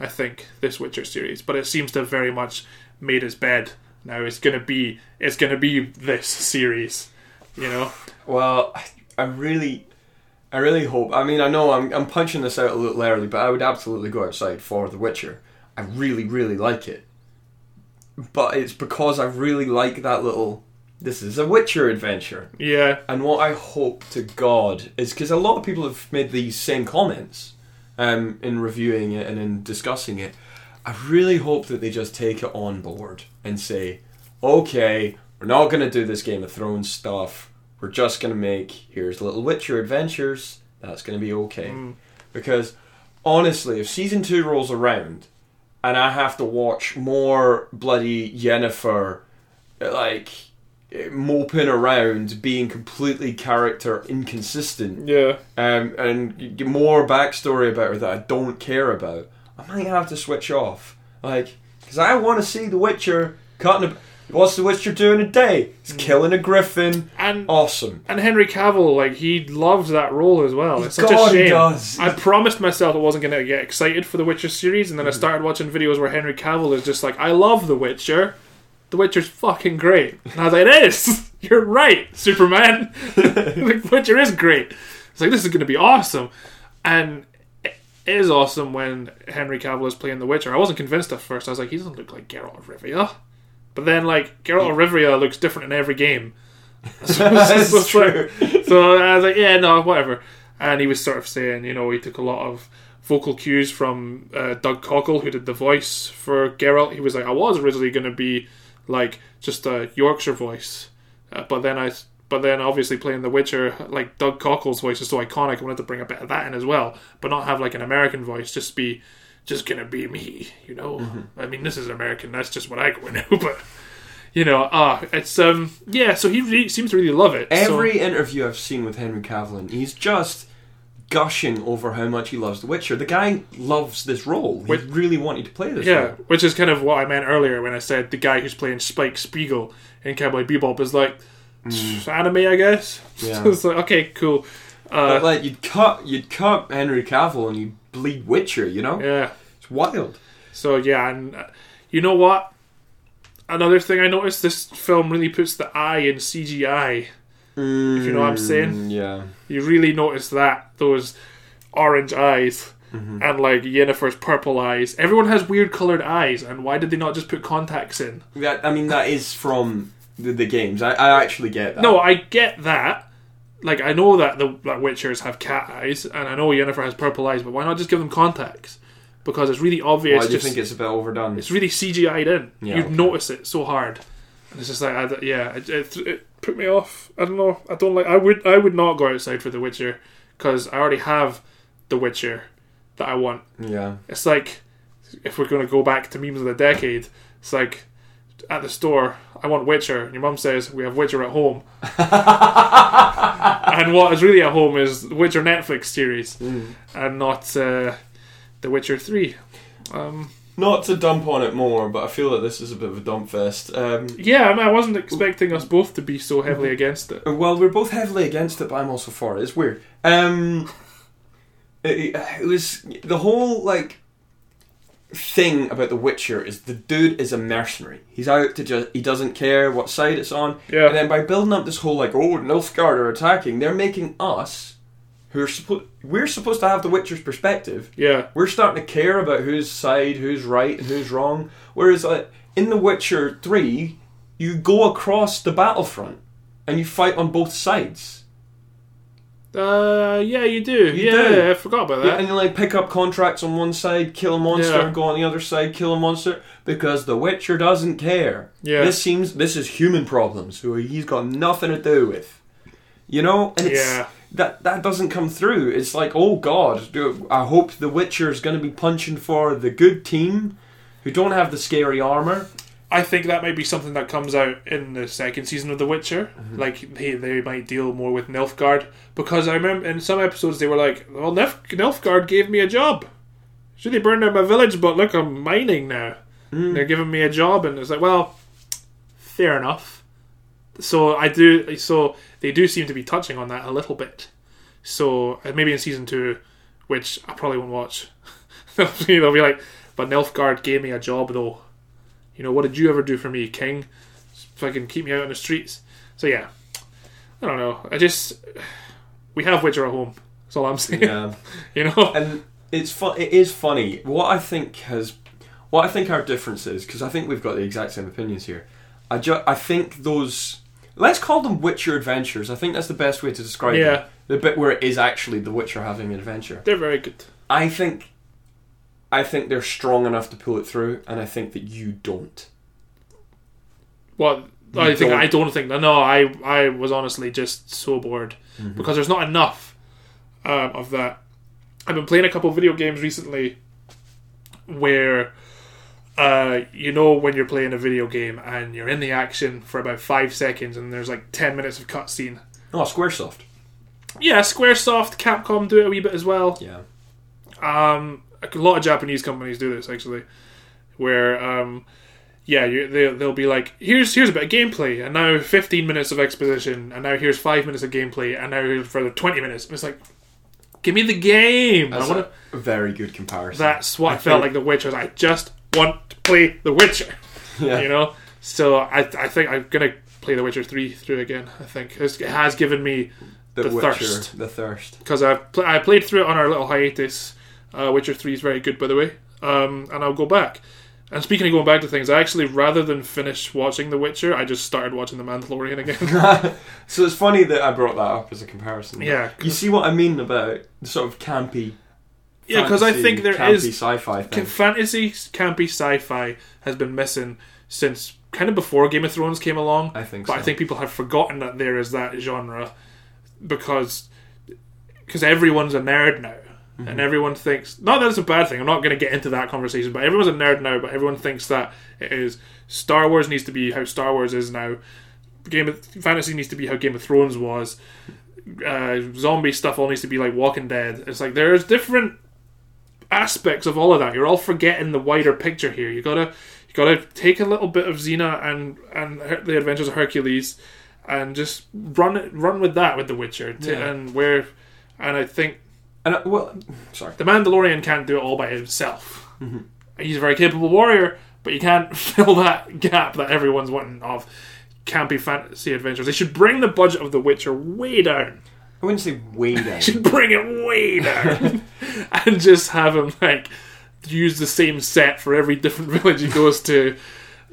[SPEAKER 1] I think this Witcher series, but it seems to have very much made its bed. Now it's gonna be it's gonna be this series, you know.
[SPEAKER 2] Well, I- I really, I really hope. I mean, I know I'm, I'm punching this out a little early, but I would absolutely go outside for The Witcher. I really, really like it. but it's because I really like that little. This is a Witcher adventure.
[SPEAKER 1] Yeah,
[SPEAKER 2] And what I hope to God is because a lot of people have made these same comments um, in reviewing it and in discussing it. I really hope that they just take it on board and say, okay, we're not going to do this Game of Thrones stuff. We're just going to make here's little Witcher adventures. That's going to be okay. Because honestly, if season two rolls around and I have to watch more bloody Yennefer, like moping around, being completely character inconsistent,
[SPEAKER 1] yeah.
[SPEAKER 2] um, and more backstory about her that I don't care about, I might have to switch off. Like, because I want to see The Witcher cutting. A, what's The Witcher doing a day? He's killing a griffin.
[SPEAKER 1] And
[SPEAKER 2] Awesome.
[SPEAKER 1] and Henry Cavill, like he loves that role as well. It's such
[SPEAKER 2] God,
[SPEAKER 1] a
[SPEAKER 2] he
[SPEAKER 1] shame.
[SPEAKER 2] does.
[SPEAKER 1] I promised myself I wasn't going to get excited for the Witcher series, and then I
[SPEAKER 2] Mm-hmm.
[SPEAKER 1] started watching videos where Henry Cavill is just like, "I love the Witcher. The Witcher's fucking great." And I was like, "It is. You're right, Superman. the Witcher is great." It's like this is going to be awesome, and it is awesome when Henry Cavill is playing the Witcher. I wasn't convinced at first. I was like, he doesn't look like Geralt of Rivia. But then, like, Geralt of Rivia looks different in every game. So,
[SPEAKER 2] That's
[SPEAKER 1] so it's like-
[SPEAKER 2] true.
[SPEAKER 1] so I was like, yeah, no, whatever. And he was sort of saying, you know, he took a lot of vocal cues from uh, Doug Cockle, who did the voice for Geralt. He was like, I was originally going to be like just a Yorkshire voice, uh, but then I, but then obviously playing The Witcher, like Doug Cockle's voice is so iconic. I wanted to bring a bit of that in as well, but not have like an American voice. Just be, just gonna be me, you know. I mean, this is American. That's just what I go into, but. You know, ah, it's um, yeah. So he really, seems to really love it. so-
[SPEAKER 2] Every interview I've seen with Henry Cavill, he's just gushing over how much he loves The Witcher. The guy loves this role. He
[SPEAKER 1] With-
[SPEAKER 2] really wanted to play this
[SPEAKER 1] Yeah,
[SPEAKER 2] role.
[SPEAKER 1] which is kind of what I meant earlier when I said the guy who's playing Spike Spiegel in Cowboy Bebop is like anime, I guess.
[SPEAKER 2] Yeah.
[SPEAKER 1] So it's like okay, cool. Uh,
[SPEAKER 2] But like you'd cut you'd cut Henry Cavill and you bleed Witcher, you know?
[SPEAKER 1] yeah.
[SPEAKER 2] It's wild.
[SPEAKER 1] So yeah, and uh, you know what? Another thing I noticed: this film really puts the eye in CGI. If you know what I'm saying.
[SPEAKER 2] Mm, Yeah.
[SPEAKER 1] You really notice that those orange eyes. And like Yennefer's purple eyes. Everyone has weird coloured eyes, and why did they not just put contacts in?
[SPEAKER 2] That, I mean that is from the, the games. I, I actually get that.
[SPEAKER 1] No, I get that. Like, I know that the that Witchers have cat eyes, and I know Yennefer has purple eyes, but why not just give them contacts? Because it's really obvious.
[SPEAKER 2] Why do you
[SPEAKER 1] just,
[SPEAKER 2] think it's a bit overdone?
[SPEAKER 1] it's really CGI'd in.
[SPEAKER 2] Yeah,
[SPEAKER 1] You'd
[SPEAKER 2] okay.
[SPEAKER 1] notice it so hard. And it's just like, I, yeah, it, it, it put me off. I don't know. I don't like. I would. I would not go outside for The Witcher because I already have The Witcher that I want.
[SPEAKER 2] Yeah.
[SPEAKER 1] It's like if we're going to go back to memes of the decade, it's like at the store, I want Witcher, and your mum says we have Witcher at home, and what is really at home is the Witcher Netflix series, and not uh, the Witcher Three. Um,
[SPEAKER 2] Not to dump on it more, but I feel that this is a bit of a dump fest. Um,
[SPEAKER 1] yeah, I, mean, I wasn't expecting us both to be so heavily against it.
[SPEAKER 2] well, we're both heavily against it, but I'm also for it. It's weird. Um, it, it was the whole like thing about The Witcher is the dude is a mercenary. He's out to just he doesn't care what side it's on.
[SPEAKER 1] Yeah.
[SPEAKER 2] And then by building up this whole like oh Nilfgaard are attacking, they're making us who are supposed we're supposed to have the Witcher's perspective.
[SPEAKER 1] Yeah,
[SPEAKER 2] We're starting to care about whose side, who's right, and who's wrong. Whereas uh, in The Witcher Three, you go across the battlefront and you fight on both sides.
[SPEAKER 1] Uh, yeah, you do.
[SPEAKER 2] You
[SPEAKER 1] yeah,
[SPEAKER 2] do.
[SPEAKER 1] I forgot about
[SPEAKER 2] Yeah,
[SPEAKER 1] that.
[SPEAKER 2] and you like pick up contracts on one side, kill a monster,
[SPEAKER 1] Yeah.
[SPEAKER 2] go on the other side, kill a monster, because the Witcher doesn't care.
[SPEAKER 1] Yeah.
[SPEAKER 2] This seems this is human problems who he's got nothing to do with. You know? And it's
[SPEAKER 1] Yeah.
[SPEAKER 2] that that doesn't come through. It's like, oh god, I hope the Witcher is gonna be punching for the good team who don't have the scary armor.
[SPEAKER 1] I think that might be something that comes out in the second season of The Witcher.
[SPEAKER 2] Mm-hmm.
[SPEAKER 1] Like they, they might deal more with Nilfgaard because I remember in some episodes they were like, "Well, Nilf- Nilfgaard gave me a job. Should they burn down my village? But look, I'm mining now.
[SPEAKER 2] Mm.
[SPEAKER 1] They're giving me a job, and it's like, well, fair enough. So I do. So they do seem to be touching on that a little bit. So uh, maybe in season two, which I probably won't watch, they'll be like, "But Nilfgaard gave me a job, though." You know, what did you ever do for me, King? Fucking keep me out in the streets. So yeah, I don't know. I just we have Witcher at home. That's all I'm saying.
[SPEAKER 2] Yeah.
[SPEAKER 1] You know.
[SPEAKER 2] and it's fu- it is funny. What I think has what I think our difference is because I think we've got the exact same opinions here. I ju- I think those let's call them Witcher adventures. I think that's the best way to describe
[SPEAKER 1] Yeah.
[SPEAKER 2] them. The bit where it is actually the Witcher having an adventure.
[SPEAKER 1] They're very good.
[SPEAKER 2] I think I think they're strong enough to pull it through, and I think that you don't.
[SPEAKER 1] Well,
[SPEAKER 2] You
[SPEAKER 1] I think
[SPEAKER 2] don't-
[SPEAKER 1] I don't think that. No, I I was honestly just so bored
[SPEAKER 2] Mm-hmm.
[SPEAKER 1] because there's not enough um, of that. I've been playing a couple video games recently where uh, you know when you're playing a video game and you're in the action for about five seconds and there's like ten minutes of cutscene.
[SPEAKER 2] Oh, SquareSoft.
[SPEAKER 1] Yeah, SquareSoft, Capcom do it a wee bit as well.
[SPEAKER 2] Yeah.
[SPEAKER 1] Um, a lot of Japanese companies do this actually, where um, yeah, you, they they'll be like, here's here's a bit of gameplay, and now 15 minutes of exposition, and now here's five minutes of gameplay, and now here's further 20 minutes. And it's like, give me the game. I wanna,
[SPEAKER 2] a very good comparison.
[SPEAKER 1] that's what I,
[SPEAKER 2] I
[SPEAKER 1] felt
[SPEAKER 2] think-
[SPEAKER 1] like The Witcher. I just want to play The Witcher.
[SPEAKER 2] yeah.
[SPEAKER 1] You know, so I I think I'm gonna play The Witcher three through again. I think It's- it has given me
[SPEAKER 2] the,
[SPEAKER 1] the
[SPEAKER 2] Witcher,
[SPEAKER 1] thirst.
[SPEAKER 2] the thirst.
[SPEAKER 1] because I pl- I played through it on our little hiatus. Uh, Witcher Three is very good, by the way, um, and I'll go back. And speaking of going back to things, I actually rather than finish watching The Witcher, I just started watching The Mandalorian again.
[SPEAKER 2] so it's funny that I brought that up as a comparison.
[SPEAKER 1] Yeah,
[SPEAKER 2] You see what I mean about the sort of campy.
[SPEAKER 1] yeah, because I think there
[SPEAKER 2] campy
[SPEAKER 1] is
[SPEAKER 2] sci-fi thing.
[SPEAKER 1] fantasy campy sci-fi has been missing since kind of before Game of Thrones came along.
[SPEAKER 2] I think
[SPEAKER 1] but
[SPEAKER 2] so.
[SPEAKER 1] I think people have forgotten that there is that genre because because everyone's a nerd now.
[SPEAKER 2] Mm-hmm.
[SPEAKER 1] And everyone thinks not that it's a bad thing. I'm not going to get into that conversation, but everyone's a nerd now. But everyone thinks that it is Star Wars needs to be how Star Wars is now. Game of fantasy needs to be how Game of Thrones was. Uh, zombie stuff all needs to be like Walking Dead. It's like there's different aspects of all of that. You're all forgetting the wider picture here. You gotta you gotta take a little bit of Xena and and the Adventures of Hercules, and just run it run with that with The Witcher. To,
[SPEAKER 2] Yeah.
[SPEAKER 1] And where, and I think
[SPEAKER 2] And I, well, sorry.
[SPEAKER 1] the Mandalorian can't do it all by himself.
[SPEAKER 2] Mm-hmm.
[SPEAKER 1] He's a very capable warrior, but you can't fill that gap that everyone's wanting of campy fantasy adventures. They should bring the budget of The Witcher way down.
[SPEAKER 2] I wouldn't say way down.
[SPEAKER 1] should bring it way down and just have him like use the same set for every different village he goes to.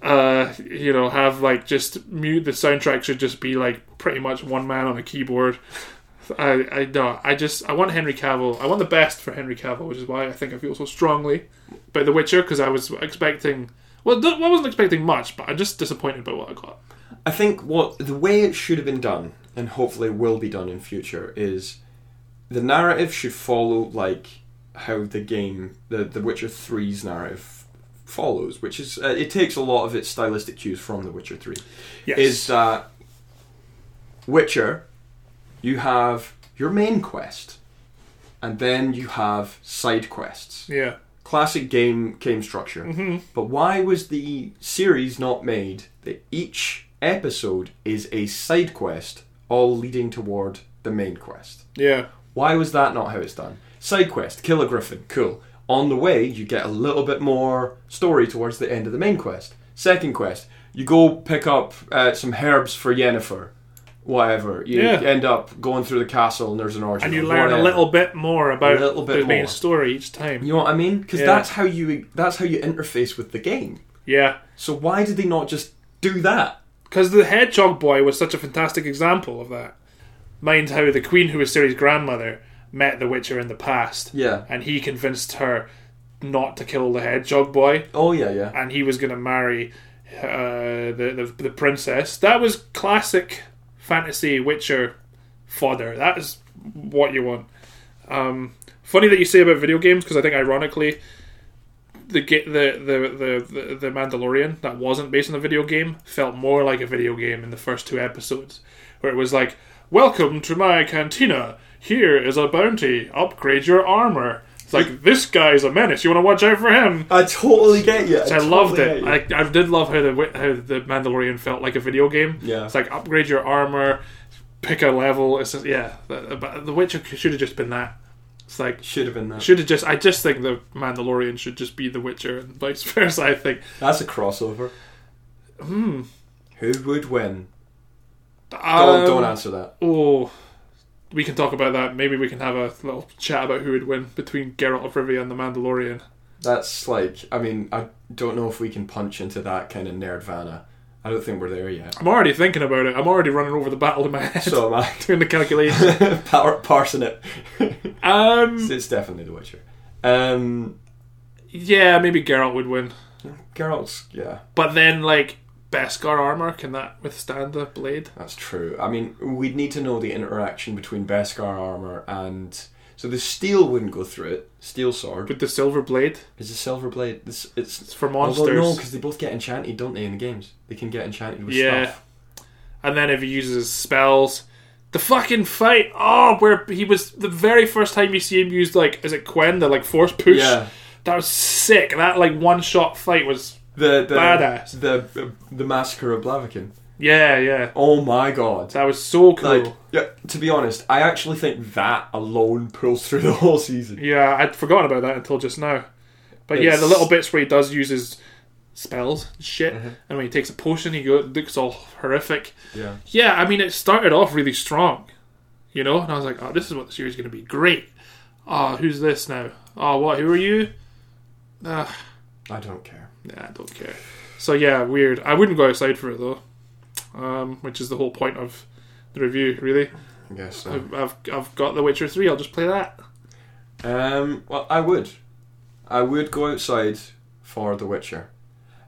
[SPEAKER 1] Uh, you know, have like just mute the soundtrack should just be like pretty much one man on a keyboard. I I no, I just I want Henry Cavill. I want the best for Henry Cavill, which is why I think I feel so strongly about The Witcher because I was expecting. Well, I wasn't expecting much, but I'm just disappointed by what I got.
[SPEAKER 2] I think what the way it should have been done, and hopefully will be done in future, is the narrative should follow like how the game, the The Witcher 3's narrative follows, which is uh, it takes a lot of its stylistic cues from The Witcher 3.
[SPEAKER 1] Yes.
[SPEAKER 2] Is that Witcher? You have your main quest, and then you have side quests
[SPEAKER 1] yeah.
[SPEAKER 2] classic game game structure. But why was the series not made that each episode is a side quest, all leading toward the main quest?
[SPEAKER 1] Yeah.
[SPEAKER 2] Why was that not how it's done? Side quest, kill a griffin, cool. On the way, you get a little bit more story towards the end of the main quest. Second quest, you go pick up uh, some herbs for Yennefer. Whatever. You
[SPEAKER 1] Yeah.
[SPEAKER 2] end up going through the castle and there's an orchard.
[SPEAKER 1] And you learn a little bit more about
[SPEAKER 2] little bit
[SPEAKER 1] the main
[SPEAKER 2] more.
[SPEAKER 1] story each time.
[SPEAKER 2] You know what I mean? Because
[SPEAKER 1] Yeah.
[SPEAKER 2] that's how you that's how you interface with the game.
[SPEAKER 1] Yeah.
[SPEAKER 2] So why did they not just do that?
[SPEAKER 1] Because the Hedgehog Boy was such a fantastic example of that. Mind how the Queen, who was Ciri's grandmother, met the Witcher in the past,
[SPEAKER 2] Yeah.
[SPEAKER 1] and he convinced her not to kill the Hedgehog Boy,
[SPEAKER 2] Oh yeah, yeah.
[SPEAKER 1] and he was going to marry uh, the, the the princess. That was classic fantasy Witcher fodder. That is what you want. Um, funny that you say about video games because I think ironically. The, the, the the the Mandalorian that wasn't based on a video game felt more like a video game in the first two episodes, where it was like, "Welcome to my cantina. Here is a bounty. Upgrade your armor." Like this guy's a menace. You want to watch out for him.
[SPEAKER 2] I totally get you.
[SPEAKER 1] I loved it. I, I did love how the how the Mandalorian felt like a video game.
[SPEAKER 2] Yeah.
[SPEAKER 1] it's like upgrade your armor, pick a level. It's just, yeah, the, but the Witcher should have just been that. It's like
[SPEAKER 2] should have been that.
[SPEAKER 1] should have just. I just think the Mandalorian should just be the Witcher and vice versa. I think.
[SPEAKER 2] That's a crossover.
[SPEAKER 1] Hmm.
[SPEAKER 2] Who would win? Don't,
[SPEAKER 1] Um,
[SPEAKER 2] don't answer that.
[SPEAKER 1] Oh, we can talk about that. Maybe we can have a little chat about who would win between Geralt of Rivia and the Mandalorian.
[SPEAKER 2] That's like, I mean, I don't know if we can punch into that kind of nerdvana. I don't think we're there yet.
[SPEAKER 1] I'm already thinking about it. I'm already running over the battle in my head,
[SPEAKER 2] So am I.
[SPEAKER 1] doing the calculation.
[SPEAKER 2] Power, parsing it.
[SPEAKER 1] um,
[SPEAKER 2] it's definitely The Witcher. Um,
[SPEAKER 1] yeah, maybe Geralt would win,
[SPEAKER 2] Geralt's, yeah,
[SPEAKER 1] but then like Beskar armor can that withstand the blade?
[SPEAKER 2] that's true. I mean, we'd need to know the interaction between Beskar armor and. So the steel wouldn't go through it. Steel sword.
[SPEAKER 1] With the silver blade,
[SPEAKER 2] Is a silver blade. It's, it's
[SPEAKER 1] it's for
[SPEAKER 2] Although
[SPEAKER 1] monsters.
[SPEAKER 2] no, because they both get enchanted, don't they? In the games, they can get enchanted with
[SPEAKER 1] Yeah.
[SPEAKER 2] stuff.
[SPEAKER 1] And then if he uses spells, the fucking fight. Oh, where he was the very first time you see him used like is it Quen the like force push?
[SPEAKER 2] Yeah,
[SPEAKER 1] That was sick. That like one shot fight was
[SPEAKER 2] the the
[SPEAKER 1] Badass.
[SPEAKER 2] the the massacre of Blaviken.
[SPEAKER 1] yeah yeah.
[SPEAKER 2] Oh my god!
[SPEAKER 1] That was so cool.
[SPEAKER 2] Like, yeah. To be honest, I actually think that alone pulls through the whole season.
[SPEAKER 1] yeah, I'd forgotten about that until just now. But yeah, the little bits where he does use his spells and shit,
[SPEAKER 2] Mm-hmm.
[SPEAKER 1] and when he takes a potion, he go, looks all horrific.
[SPEAKER 2] Yeah.
[SPEAKER 1] Yeah, I mean, it started off really strong, you know, and I was like, oh, this is what the series is going to be great. Oh, who's this now? Oh, what? Who are you? Uh,
[SPEAKER 2] I don't care.
[SPEAKER 1] Nah, I don't care. So yeah, weird. I wouldn't go outside for it though, um, which is the whole point of the review. Really,
[SPEAKER 2] I guess so.
[SPEAKER 1] I've, I've I've got The Witcher three. I'll just play that.
[SPEAKER 2] Um, well, I would. I would go outside for The Witcher.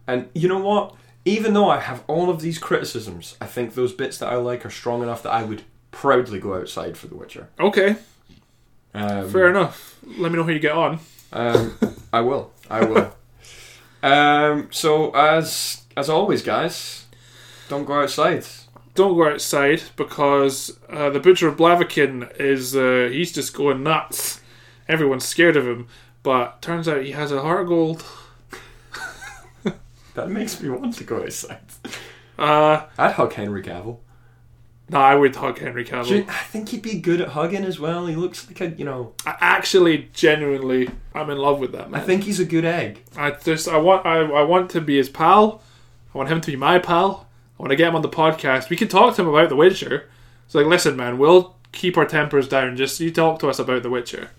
[SPEAKER 2] And you know what? Even though I have all of these criticisms, I think those bits that I like are strong enough that I would proudly go outside for The Witcher.
[SPEAKER 1] Okay,
[SPEAKER 2] Um,
[SPEAKER 1] fair enough. Let me know how you get on.
[SPEAKER 2] Um, I will. I will. um, so as as always, guys, don't go outside.
[SPEAKER 1] Don't go outside because uh, the Butcher of Blaviken is uh, he's just going nuts. Everyone's scared of him, but turns out he has a heart of gold.
[SPEAKER 2] That makes me want to go outside.
[SPEAKER 1] Uh,
[SPEAKER 2] I'd hug Henry Cavill.
[SPEAKER 1] No, I would hug Henry Cavill.
[SPEAKER 2] I think he'd be good at hugging as well. He looks like a, you know.
[SPEAKER 1] I actually, genuinely, I'm in love with that man.
[SPEAKER 2] I think he's a good egg.
[SPEAKER 1] I just, I want, I, I want to be his pal. I want him to be my pal. I want to get him on the podcast. We can talk to him about The Witcher. It's like, listen, man, we'll keep our tempers down. Just you talk to us about The Witcher.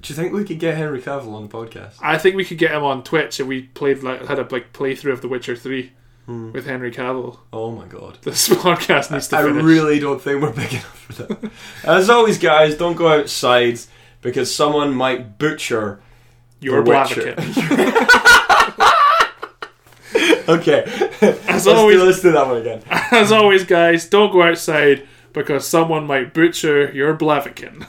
[SPEAKER 2] Do you think we could get Henry Cavill on the podcast?
[SPEAKER 1] I think we could get him on Twitch if we played like had a like playthrough of The Witcher Three Hmm. with Henry Cavill.
[SPEAKER 2] Oh my god.
[SPEAKER 1] This podcast needs to
[SPEAKER 2] I
[SPEAKER 1] finish.
[SPEAKER 2] really don't think we're big enough for that. As always, guys, don't go outside because someone might butcher.
[SPEAKER 1] Your Blaviken.
[SPEAKER 2] Okay,
[SPEAKER 1] As
[SPEAKER 2] let's,
[SPEAKER 1] always,
[SPEAKER 2] do, let's do that one again.
[SPEAKER 1] as always, guys, don't go outside because someone might butcher your Blaviken.